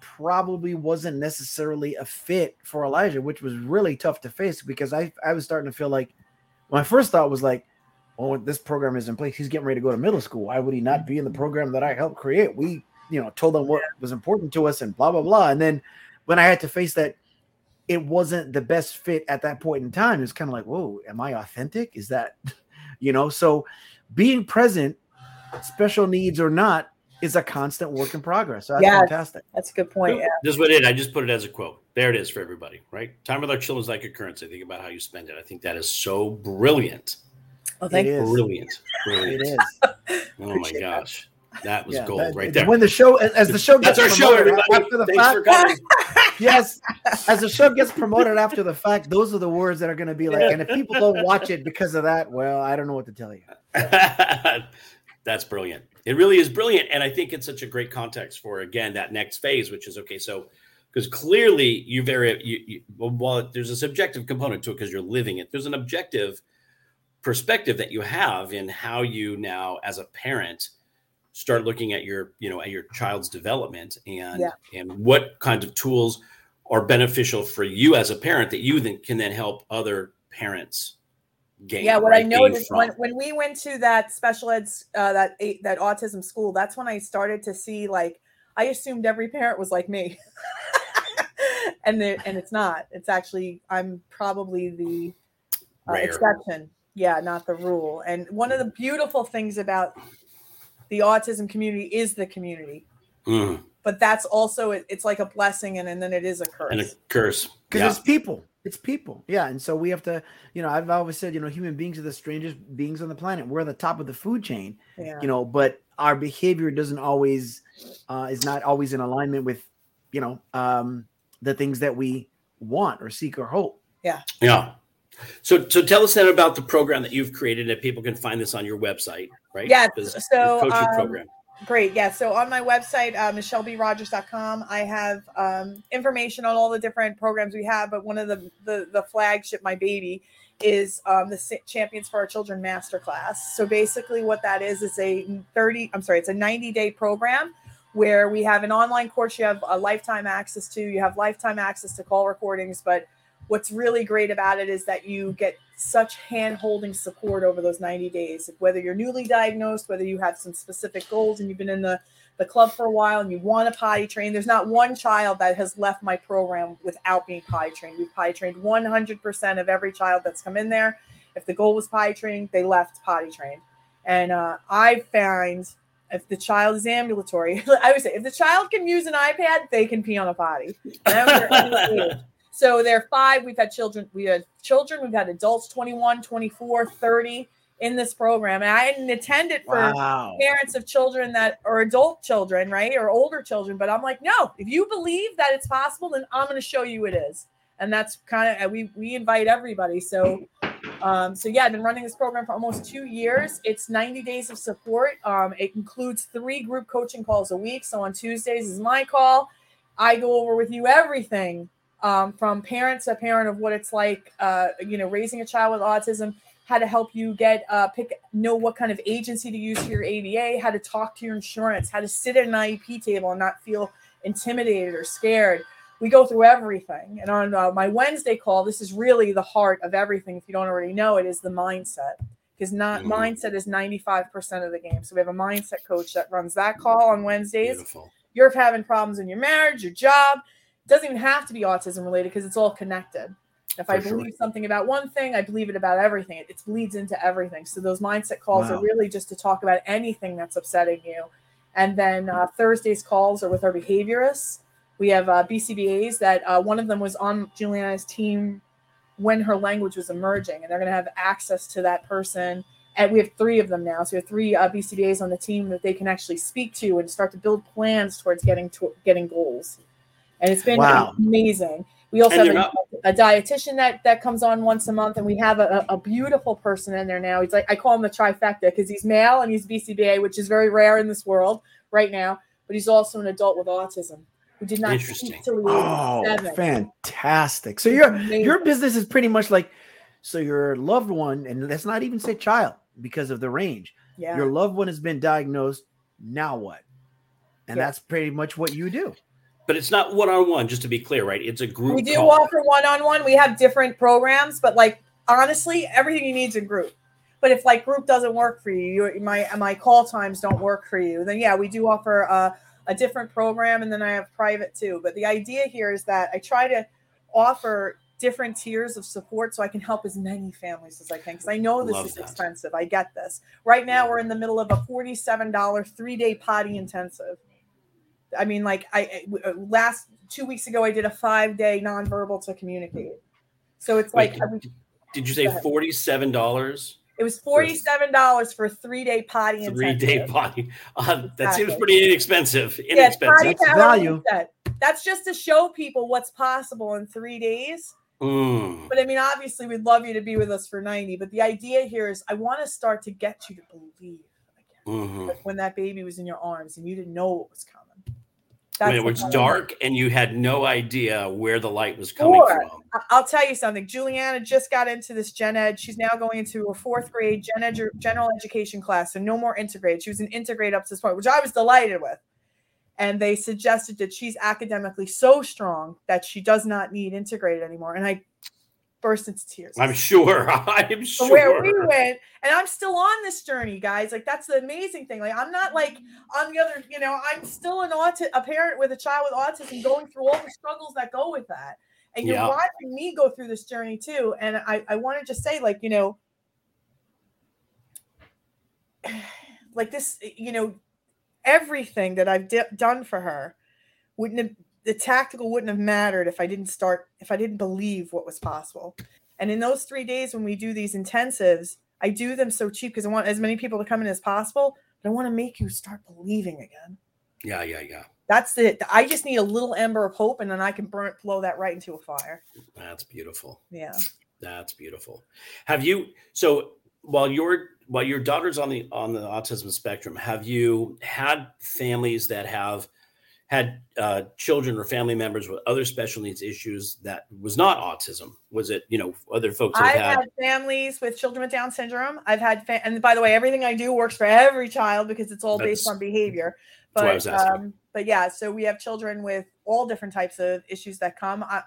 probably wasn't necessarily a fit for Elijah, which was really tough to face because I, I was starting to feel like my first thought was like, oh, this program is in place. He's getting ready to go to middle school. Why would he not be in the program that I helped create? We, you know, told them what was important to us and blah, blah, blah. And then when I had to face that it wasn't the best fit at that point in time, it's kind of like, whoa, am I authentic? Is that, you know, so being present, special needs or not, is a constant work in progress. So that's Yes. fantastic. That's a good point. Yeah. This is what it. I just put it as a quote. There it is for everybody. Right. Time with our children is like a currency. Think about how you spend it. I think that is so brilliant. Oh, thank you. Brilliant. It Brilliant. is. Oh my Appreciate that. gosh. That was Yeah, gold that- right there. When the show, as the show That's gets our show, promoted everybody. after the Thanks fact, for coming. yes, as the show gets promoted after the fact, those are the words that are going to be like. And if people don't watch it because of that, well, I don't know what to tell you. That's brilliant. It really is brilliant. And I think it's such a great context for, again, that next phase, which is okay. So, because clearly you very, you, you, while there's a subjective component to it because you're living it, there's an objective perspective that you have in how you now, as a parent, start looking at your, you know, at your child's development and, Yeah. and what kinds of tools are beneficial for you as a parent that you then can then help other parents gain. yeah what i right, gain noticed when, when we went to that special ed uh, that that autism school that's when i started to see like i assumed every parent was like me. And the, and it's not. It's actually i'm probably the uh, exception. Yeah not the rule. And one of the beautiful things about the autism community is the community. Mm, but that's also it, it's like a blessing and, and then it is a curse and a curse. because Yeah. it's people it's people yeah and so we have to you know i've always said you know human beings are the strangest beings on the planet we're at the top of the food chain yeah you know but our behavior doesn't always uh, is not always in alignment with you know um the things that we want or seek or hope Yeah. Yeah so, so tell us then about the program that you've created, and people can find this on your website, right? Yeah. This- this so, coaching um, program. Great. Yeah. So on my website, uh, I have um, information on all the different programs we have. But one of the the, the flagship, my baby, is um, the Champions for Our Children Masterclass. So basically, what that is is a 30. I'm sorry, it's a 90 day program where we have an online course you have a lifetime access to. You have lifetime access to call recordings, but what's really great about it is that you get such hand holding support over those 90 days. Whether you're newly diagnosed whether you have some specific goals and you've been in the the club for a while and you want to potty train there's not one child that has left my program without being potty trained. We've potty trained 100% of every child that's come in there. If the goal was potty training they left potty trained. And uh, i find if the child is ambulatory i would say if the child can use an ipad they can pee on a potty I don't care any age. So there are five. We've had children. We had children. We've had adults 21, 24, 30 in this program. And I didn't attend it for wow parents of children that are adult children, right? Or older children. But I'm like, no, if you believe that it's possible, then I'm going to show you it is. and that's kind of we we invite everybody. So, um, so yeah, I've been running this program for almost two years. It's 90 days of support. Um, it includes three group coaching calls a week. So on Tuesdays is my call. I go over with you everything um, from parent to parent of what it's like, uh, you know, raising a child with autism, how to help you get uh, pick know what kind of agency to use for your ABA, how to talk to your insurance, how to sit at an IEP table and not feel intimidated or scared. We go through everything. And on uh, my Wednesday call, this is really the heart of everything. If you don't already know, it is the mindset because not mm-hmm. mindset is 95% of the game. So we have a mindset coach that runs that call on Wednesdays. Beautiful. You're having problems in your marriage, your job. Doesn't even have to be autism related because it's all connected. If For I believe sure. something about one thing, I believe it about everything. It, it bleeds into everything. So those mindset calls wow. are really just to talk about anything that's upsetting you. And then uh, Thursday's calls are with our behaviorists. We have uh, BCBAs that uh, one of them was on Juliana's team when her language was emerging, and they're going to have access to that person. And we have three of them now. So we have three uh, BCBAs on the team that they can actually speak to and start to build plans towards getting to getting goals. And it's been wow. amazing. We also and have a, a, dietitian that that comes on once a month, and we have a, a beautiful person in there now. He's like I call him the trifecta because he's male and he's BCBA, which is very rare in this world right now. But he's also an adult with autism who did not Interesting. oh, fantastic! So your your business is pretty much like so your loved one, and let's not even say child because of the range. Yeah. Your loved one has been diagnosed. Now what? And yeah. that's pretty much what you do but it's not one on one. Just to be clear, right? It's a group. We do call. offer one on one. We have different programs, but like honestly, everything you need is a group. But if like group doesn't work for you, you my my call times don't work for you, then yeah, we do offer a, a different program, and then I have private too. But the idea here is that I try to offer different tiers of support so I can help as many families as I can because I know this Love is that. expensive. I get this. Right now, we're in the middle of a $47 three day potty intensive. I mean, like I uh, last two weeks ago, I did a five day nonverbal to communicate. So it's Wait, like, did, did you say forty seven dollars? It was forty seven dollars for a three day potty. Three day potty. Uh, that seems pretty inexpensive. Inexpensive. Yeah, That's value. That's just to show people what's possible in three days. Mm. But I mean, obviously, we'd love you to be with us for 90. But the idea here is I want to start to get you to believe again. Mm-hmm. Like when that baby was in your arms and you didn't know what was coming. That's when it was dark and you had no idea where the light was coming sure. from. I'll tell you something. Juliana just got into this gen ed. She's now going into a fourth grade gen ed general education class, so no more integrate. She was an integrate up to this point, which I was delighted with. And they suggested that she's academically so strong that she does not need integrated anymore. And I burst into tears. I'm sure. I'm sure. Where we went, and I'm still on this journey, guys. Like that's the amazing thing. Like I'm not like on the other. You know, I'm still an auti- a parent with a child with autism, going through all the struggles that go with that. And you're yeah. watching me go through this journey too. And I, I want to just say, like, you know, like this, you know, everything that I've di- done for her wouldn't have the tactical wouldn't have mattered if I didn't start, if I didn't believe what was possible. And in those three days when we do these intensives, I do them so cheap because I want as many people to come in as possible, but I want to make you start believing again. Yeah, yeah, yeah. That's it. I just need a little ember of hope, and then I can burn blow that right into a fire. That's beautiful. Yeah. That's beautiful. Have you so while your while your daughter's on the on the autism spectrum, have you had families that have had uh, children or family members with other special needs issues that was not autism? Was it, you know, other folks? I've had-, had families with children with Down syndrome. I've had, fa- and by the way, everything I do works for every child because it's all based on behavior. But, um, but yeah, so we have children with all different types of issues that come. I,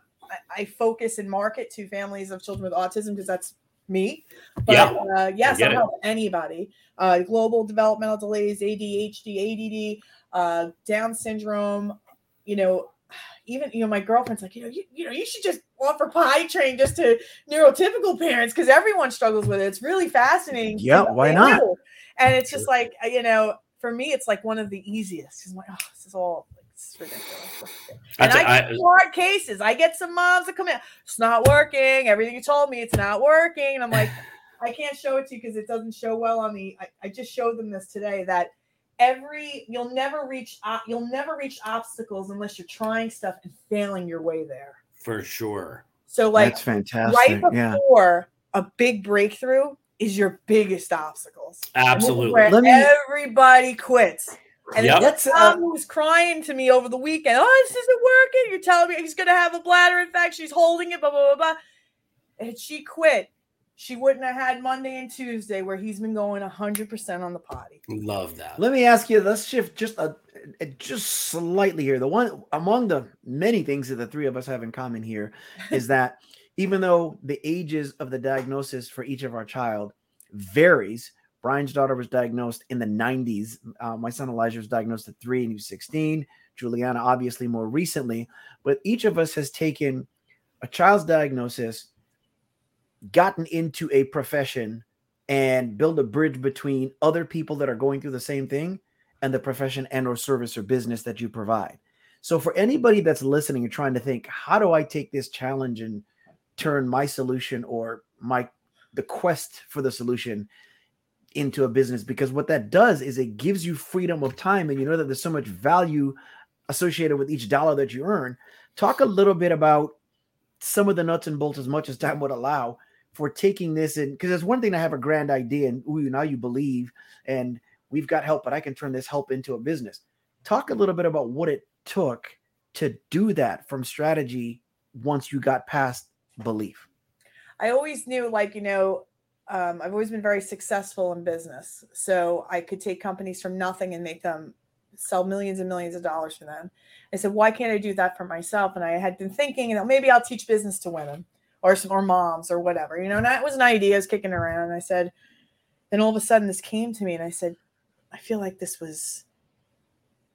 I focus and market to families of children with autism because that's me. But yeah. uh, yes, I'll help anybody. Uh, global developmental delays, ADHD, ADD, uh, Down syndrome, you know, even you know, my girlfriend's like, you know, you, you know, you should just offer potty train just to neurotypical parents because everyone struggles with it. It's really fascinating. Yeah, why not? And it's just like you know, for me, it's like one of the easiest. I'm like, oh, this is all like, it's ridiculous. And I, I get hard cases. I get some moms that come in. It's not working. Everything you told me, it's not working. And I'm like, I can't show it to you because it doesn't show well on the. I, I just showed them this today that every you'll never reach uh, you'll never reach obstacles unless you're trying stuff and failing your way there for sure So like That's fantastic. right yeah. before a big breakthrough is your biggest obstacles. And this is Absolutely. Where Let me- everybody quits. And Yep. then Let's, uh, Tom who was crying to me over the weekend. Oh, this isn't working. You're telling me he's gonna have a bladder infection. He's holding it, blah, blah, blah, blah. And she quit. She wouldn't have had Monday and Tuesday where he's been going 100% on the potty. Love that. Let me ask you. Let's shift just a, a- just slightly here. The one among the many things that the three of us have in common here is that even though the ages of the diagnosis for each of our child varies, Brian's daughter was diagnosed in the 90s. Uh, my son Elijah was diagnosed at three and he was 16. Juliana, obviously, more recently. But each of us has taken a child's diagnosis, gotten into a profession, and build a bridge between other people that are going through the same thing and the profession and or service or business that you provide. So for anybody that's listening and trying to think, how do I take this challenge and turn my solution or my the quest for the solution into a business because what that does is it gives you freedom of time and you know that there's so much value associated with each dollar that you earn. Talk a little bit about some of the nuts and bolts as much as time would allow for taking this in because it's one thing to have a grand idea and ooh, now you believe and we've got help, but I can turn this help into a business. Talk a little bit about what it took to do that from strategy once you got past belief. I always knew, like, you know, um, I've always been very successful in business. So I could take companies from nothing and make them sell millions and millions of dollars for them. I said, why can't I do that for myself? And I had been thinking, you know, maybe I'll teach business to women or some or moms or whatever, you know, and that was an idea I was kicking around. And I said, then all of a sudden this came to me and I said, I feel like this was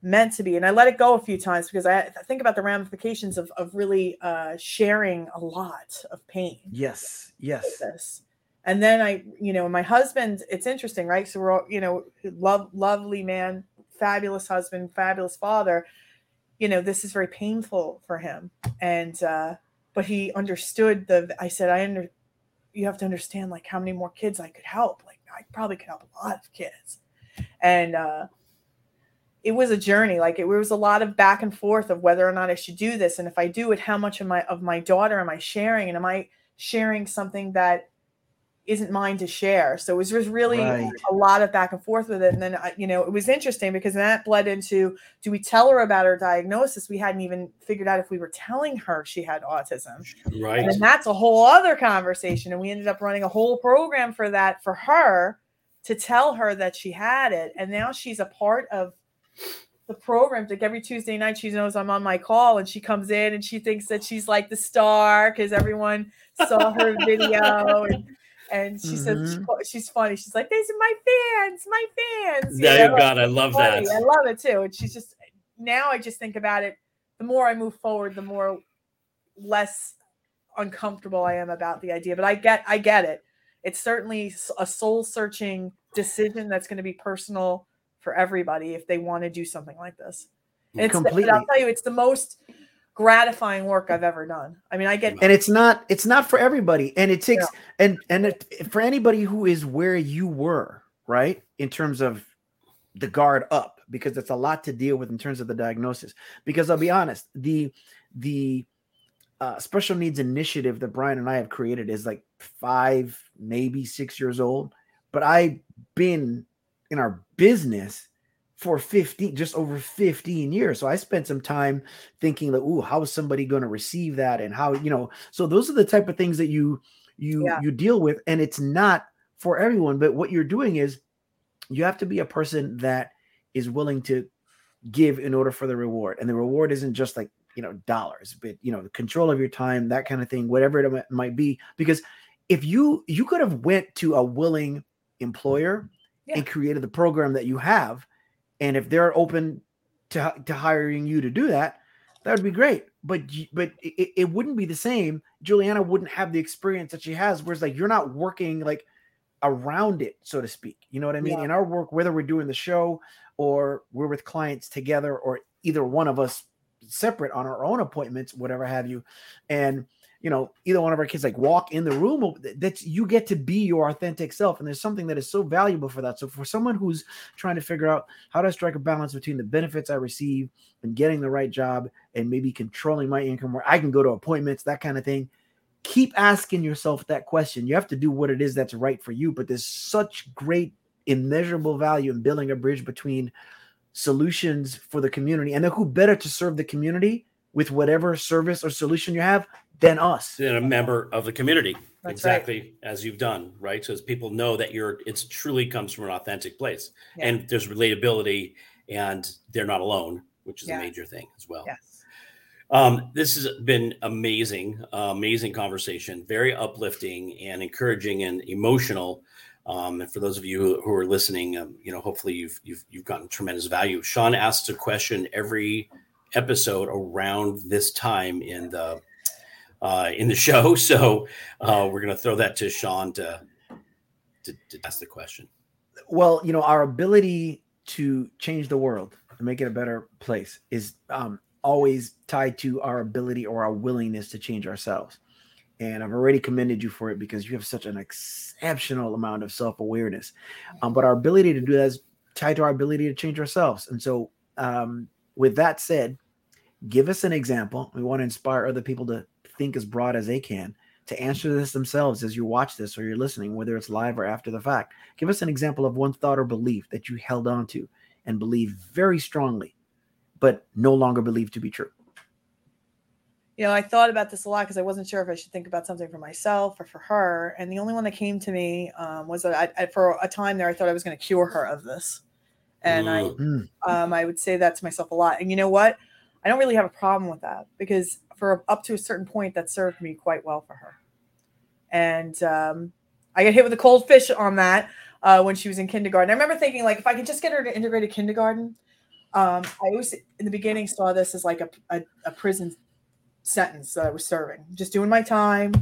meant to be. And I let it go a few times because I, I think about the ramifications of, of really uh, sharing a lot of pain Yes, yes. this. And then I, you know, my husband, it's interesting, right? So we're all, you know, love, lovely man, fabulous husband, fabulous father. You know, this is very painful for him. And, uh, but he understood the, I said, I under, you have to understand like how many more kids I could help. Like I probably could help a lot of kids. And, uh, it was a journey like it was a lot of back and forth of whether or not i should do this and if i do it how much of my of my daughter am i sharing and am i sharing something that isn't mine to share so it was just really Right. a lot of back and forth with it and then uh, you know it was interesting because that bled into do we tell her about her diagnosis we hadn't even figured out if we were telling her she had autism Right. and that's a whole other conversation. And we ended up running a whole program for that for her to tell her that she had it. And now she's a part of the program. Like every Tuesday night, she knows I'm on my call and she comes in and she thinks that she's like the star because everyone saw her video. And, and she says she- mm-hmm. she's funny. She's like, These are my fans, my fans. you Yeah, know? God, I love that. I love it too. And she's just now I just think about it. The more I move forward, the more less uncomfortable I am about the idea. But I get I get it. It's certainly a soul searching decision that's going to be personal for everybody if they want to do something like this. And it's Completely. I'll tell you, it's the most gratifying work I've ever done. I mean, I get and it's not it's not for everybody. And it takes and and it, for anybody who is where you were right in terms of the guard up because it's a lot to deal with in terms of the diagnosis. Because i'll be honest the the uh, special needs initiative that brian and i have created is like five maybe six years old. But i've been in our business for 15 just over 15 years so i spent some time thinking like ooh how is somebody going to receive that and how you know so those are the type of things that you you Yeah. you deal with and it's not for everyone but what you're doing is you have to be a person that is willing to give in order for the reward and the reward isn't just like you know dollars but you know the control of your time that kind of thing whatever it might be because if you you could have went to a willing employer Yeah. and created the program that you have and if they're open to, to hiring you to do that that would be great. But but it, it wouldn't be the same. Juliana wouldn't have the experience that she has whereas like you're not working like around it so to speak. You know what i mean? Yeah. in our work whether we're doing the show or we're with clients together or either one of us separate on our own appointments whatever have you and you know either one of our kids like walk in the room that's you get to be your authentic self and there's something that is so valuable for that so for someone who's trying to figure out how to strike a balance between the benefits i receive and getting the right job and maybe controlling my income where i can go to appointments that kind of thing keep asking yourself that question. You have to do what it is that's right for you, but there's such great immeasurable value in building a bridge between solutions for the community and who better to serve the community with whatever service or solution you have than us than a member of the community That's exactly right. as you've done right so as people know that you're it's truly comes from an authentic place Yeah. and there's relatability and they're not alone which is Yeah. a major thing as well Yes. um, this has been amazing uh, amazing conversation very uplifting and encouraging and emotional um, and for those of you who, who are listening um, you know hopefully you've, you've you've gotten tremendous value shawn asks a question every episode around this time in the uh, in the show. So uh, we're going to throw that to Shawn to, to to ask the question. well you know our ability to change the world to make it a better place is um, always tied to our ability or our willingness to change ourselves and i've already commended you for it because you have such an exceptional amount of self-awareness um, but our ability to do that is tied to our ability to change ourselves and so um, with that said give us an example we want to inspire other people to think as broad as they can to answer this themselves as you watch this or you're listening whether it's live or after the fact give us an example of one thought or belief that you held on to and believe very strongly but no longer believe to be true you know, I thought about this a lot because I wasn't sure if I should think about something for myself or for her. And the only one that came to me um, was that I, I, for a time there, I thought I was going to cure her of this. And I, Mm. Mm, um, I would say that to myself a lot. And you know what? I don't really have a problem with that because for up to a certain point, that served me quite well for her. And um, I got hit with a cold fish on that uh, when she was in kindergarten. I remember thinking, like, if I could just get her to integrated kindergarten, um, I always in the beginning saw this as like a, a, a prison sentence that I was serving, just doing my time,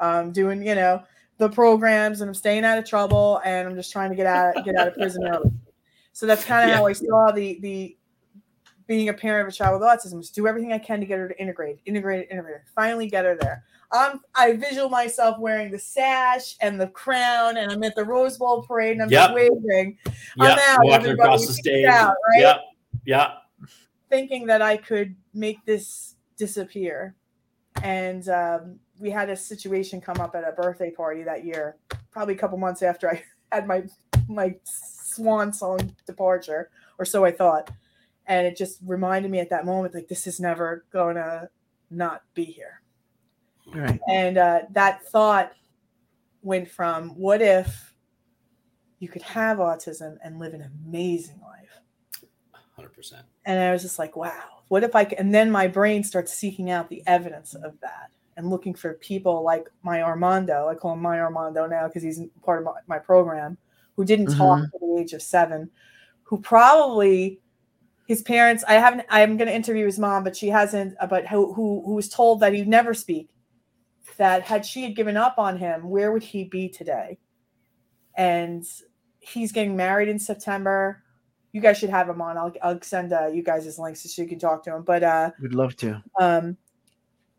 um, doing you know the programs, and I'm staying out of trouble, and I'm just trying to get out get out of prison early. So that's kind of Yeah. how I saw the the being a parent of a child with autism is do everything I can to get her to integrate, integrate, integrate. Finally, get her there. Um, I visual myself wearing the sash and the crown, and I'm at the Rose Bowl parade, and I'm Yep. just waving, Yeah, out, walking across the stage. out, right? Yeah, yeah. thinking that I could make this disappear. And um, we had a situation come up at a birthday party that year, probably a couple months after I had my my swan song departure, or so I thought. And it just reminded me at that moment, like this is never gonna not be here. right And uh, that thought went from what if you could have autism and live an amazing life? Hundred percent. and I was just like, wow, what if I can? And then my brain starts seeking out the evidence of that and looking for people like my Armando. I call him my Armando now because he's part of my, my program, who didn't talk Mhm. at the age of seven, who probably his parents. I haven't. I'm going to interview his mom, but she hasn't. uh, But who who who was told that he'd never speak. That had she had given up on him, where would he be today? And he's getting married in September you guys should have him on. I'll I'll send uh, you guys his links so you can talk to him. But uh, we'd love to um,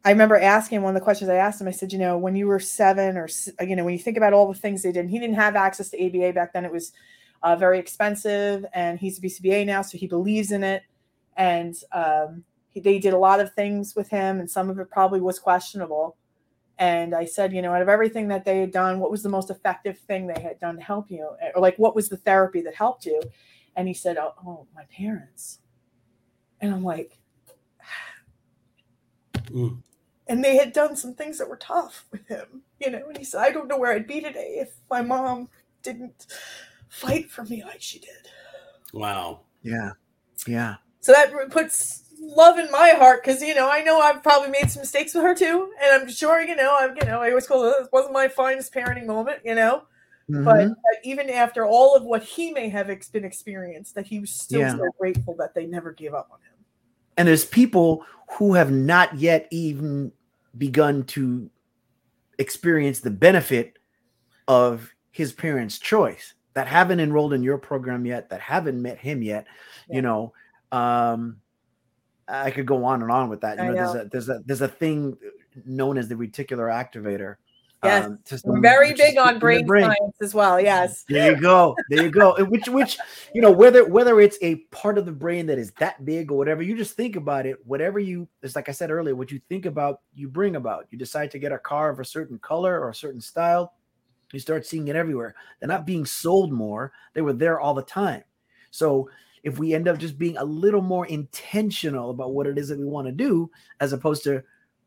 I remember asking one of the questions I asked him. I said, you know, when you were seven, or you know, when you think about all the things they did, he didn't have access to ABA back then. It was uh, very expensive, and he's a BCBA now, so he believes in it. And um, he, they did a lot of things with him, and some of it probably was questionable. And I said, you know, out of everything that they had done, what was the most effective thing they had done to help you, or like what was the therapy that helped you? And he said, oh, oh my parents. And I'm like, Mm. And they had done some things that were tough with him, you know. And he said, I don't know where I'd be today if my mom didn't fight for me like she did. Wow. yeah yeah So that puts love in my heart because you know I know I've probably made some mistakes with her too, and I'm sure you know I'm you know I always call it this wasn't my finest parenting moment, you know. But Mhm. uh, even after all of what he may have ex- been experienced, that he was still Yeah. so grateful that they never gave up on him. and there's people who have not yet even begun to experience the benefit of his parents' choice that haven't enrolled in your program yet, that haven't met him yet. Yeah. You know, um, I could go on and on with that. You I know, there's a there's a there's a thing known as the reticular activator Yes, um, we're very big on brain, brain, science as well. Yes. There you go. There you go. which, which, you know, whether whether it's a part of the brain that is that big or whatever, you just think about it. Whatever you, it's like I said earlier, what you think about, you bring about. You decide to get a car of a certain color or a certain style, you start seeing it everywhere. They're not being sold more; they were there all the time. So if we end up just being a little more intentional about what it is that we want to do, as opposed to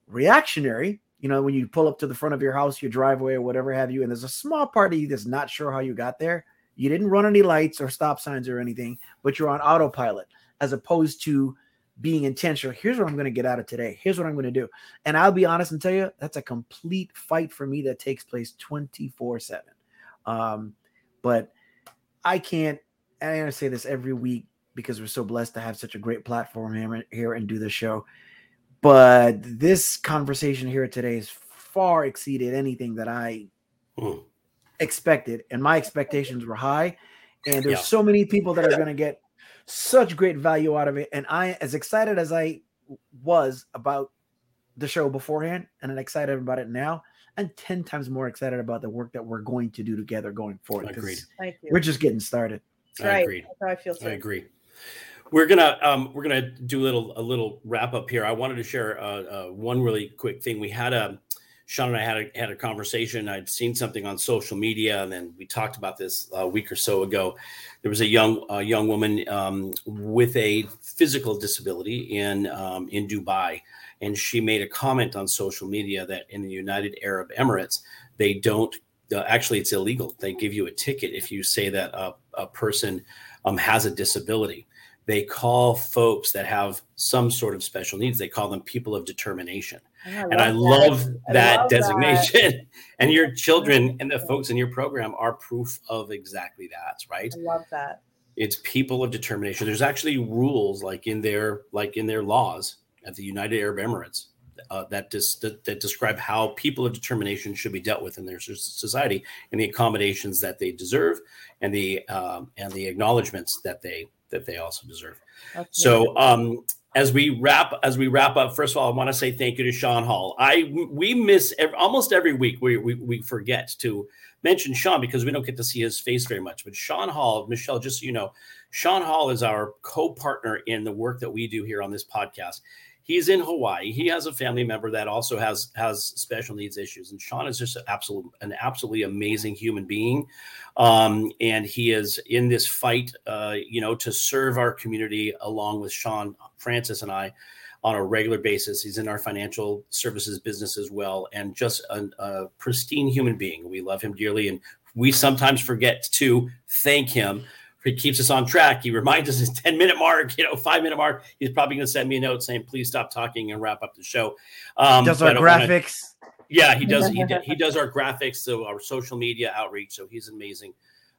reactionary, you know, when you pull up to the front of your house, your driveway, or whatever have you, and there's a small part of you that's not sure how you got there. You didn't run any lights or stop signs or anything, but you're on autopilot as opposed to being intentional. Here's what I'm going to get out of today. Here's what I'm going to do. And I'll be honest and tell you, that's a complete fight for me that takes place 24 7. Um, but I can't, and to say this every week because we're so blessed to have such a great platform here and do the show. But this conversation here today has far exceeded anything that I mm. expected, and my expectations were high. And there's yeah. so many people that are going to get such great value out of it. And I, as excited as I was about the show beforehand, and I'm excited about it now, and 10 times more excited about the work that we're going to do together going forward. Agreed. We're just getting started. I right. agree. I feel. I agree. We're gonna um, we're gonna do a little a little wrap up here. I wanted to share uh, uh, one really quick thing. We had a Shawn and I had a, had a conversation. I'd seen something on social media, and then we talked about this a week or so ago. There was a young a young woman um, with a physical disability in um, in Dubai, and she made a comment on social media that in the United Arab Emirates they don't. Uh, actually, it's illegal. They give you a ticket if you say that a, a person um, has a disability they call folks that have some sort of special needs they call them people of determination. I and i love that, that I love designation. That. and your children and the folks in your program are proof of exactly that right? I love that. It's people of determination. There's actually rules like in their like in their laws at the united arab emirates uh, that, dis- that, that describe how people of determination should be dealt with in their society and the accommodations that they deserve and the um, and the acknowledgments that they that they also deserve. Okay. So um, as we wrap as we wrap up, first of all, I want to say thank you to Sean Hall. I we miss every, almost every week we, we we forget to mention Sean because we don't get to see his face very much. But Sean Hall, Michelle, just so you know, Sean Hall is our co-partner in the work that we do here on this podcast he's in Hawaii. He has a family member that also has has special needs issues, and Sean is just an absolute an absolutely amazing human being, um, and he is in this fight, uh, you know, to serve our community along with Sean Francis and I on a regular basis. He's in our financial services business as well, and just a, a pristine human being. We love him dearly, and we sometimes forget to thank him he keeps us on track. He reminds us his 10 minute mark, you know, five minute mark. He's probably going to send me a note saying, please stop talking and wrap up the show. Um, does our graphics. Wanna, yeah, he does. He, he does our graphics, so our social media outreach. So he's amazing,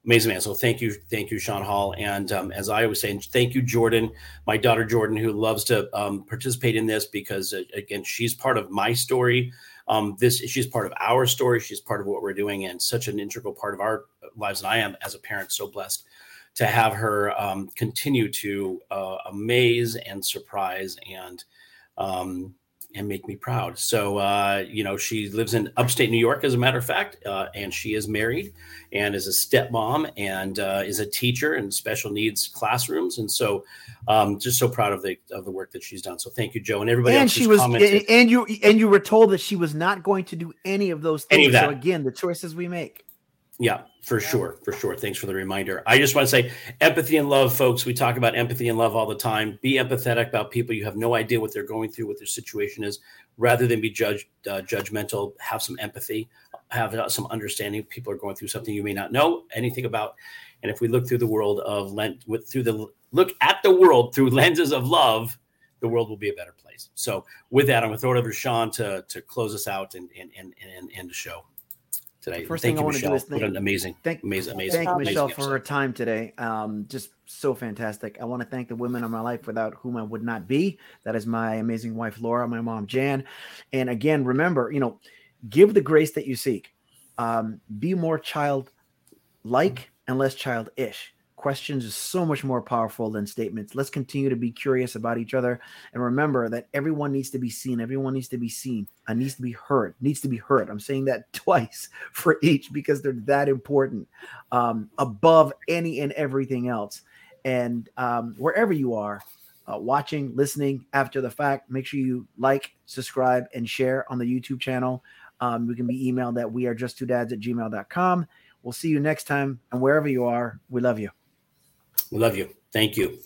amazing man. So thank you, thank you, Sean Hall. And um, as I was saying, thank you, Jordan, my daughter Jordan, who loves to um, participate in this because uh, again, she's part of my story. Um, this she's part of our story. She's part of what we're doing, and such an integral part of our lives. And I am, as a parent, so blessed to have her um, continue to uh, amaze and surprise and um, and make me proud. So, uh, you know, she lives in upstate New York, as a matter of fact, uh, and she is married and is a stepmom and uh, is a teacher in special needs classrooms. And so, um, just so proud of the of the work that she's done. So, thank you, Joe, and everybody. And she was, commented. and you and you were told that she was not going to do any of those things. Of so again, the choices we make. Yeah, for sure. For sure. Thanks for the reminder. I just want to say empathy and love, folks. We talk about empathy and love all the time. Be empathetic about people. You have no idea what they're going through, what their situation is. Rather than be judge, uh, judgmental, have some empathy, have some understanding. People are going through something you may not know anything about. And if we look through the world of lent, with through the look at the world through lenses of love, the world will be a better place. So, with that, I'm going to throw it over to Shawn to to close us out and and and and end the show today. The First thank thing you, I want to do is thank, what an amazing, thank, amazing, amazing. Thank Michelle for her time today. Um, just so fantastic. I want to thank the women in my life without whom I would not be. That is my amazing wife Laura, my mom Jan, and again, remember, you know, give the grace that you seek. Um, be more child like and less childish questions is so much more powerful than statements. Let's continue to be curious about each other and remember that everyone needs to be seen. Everyone needs to be seen and needs to be heard. Needs to be heard. I'm saying that twice for each because they're that important um, above any and everything else. And um, wherever you are, uh, watching, listening after the fact, make sure you like, subscribe, and share on the YouTube channel. Um, we can be emailed at we are just two dads at gmail.com. We'll see you next time. And wherever you are, we love you. We love you. Thank you.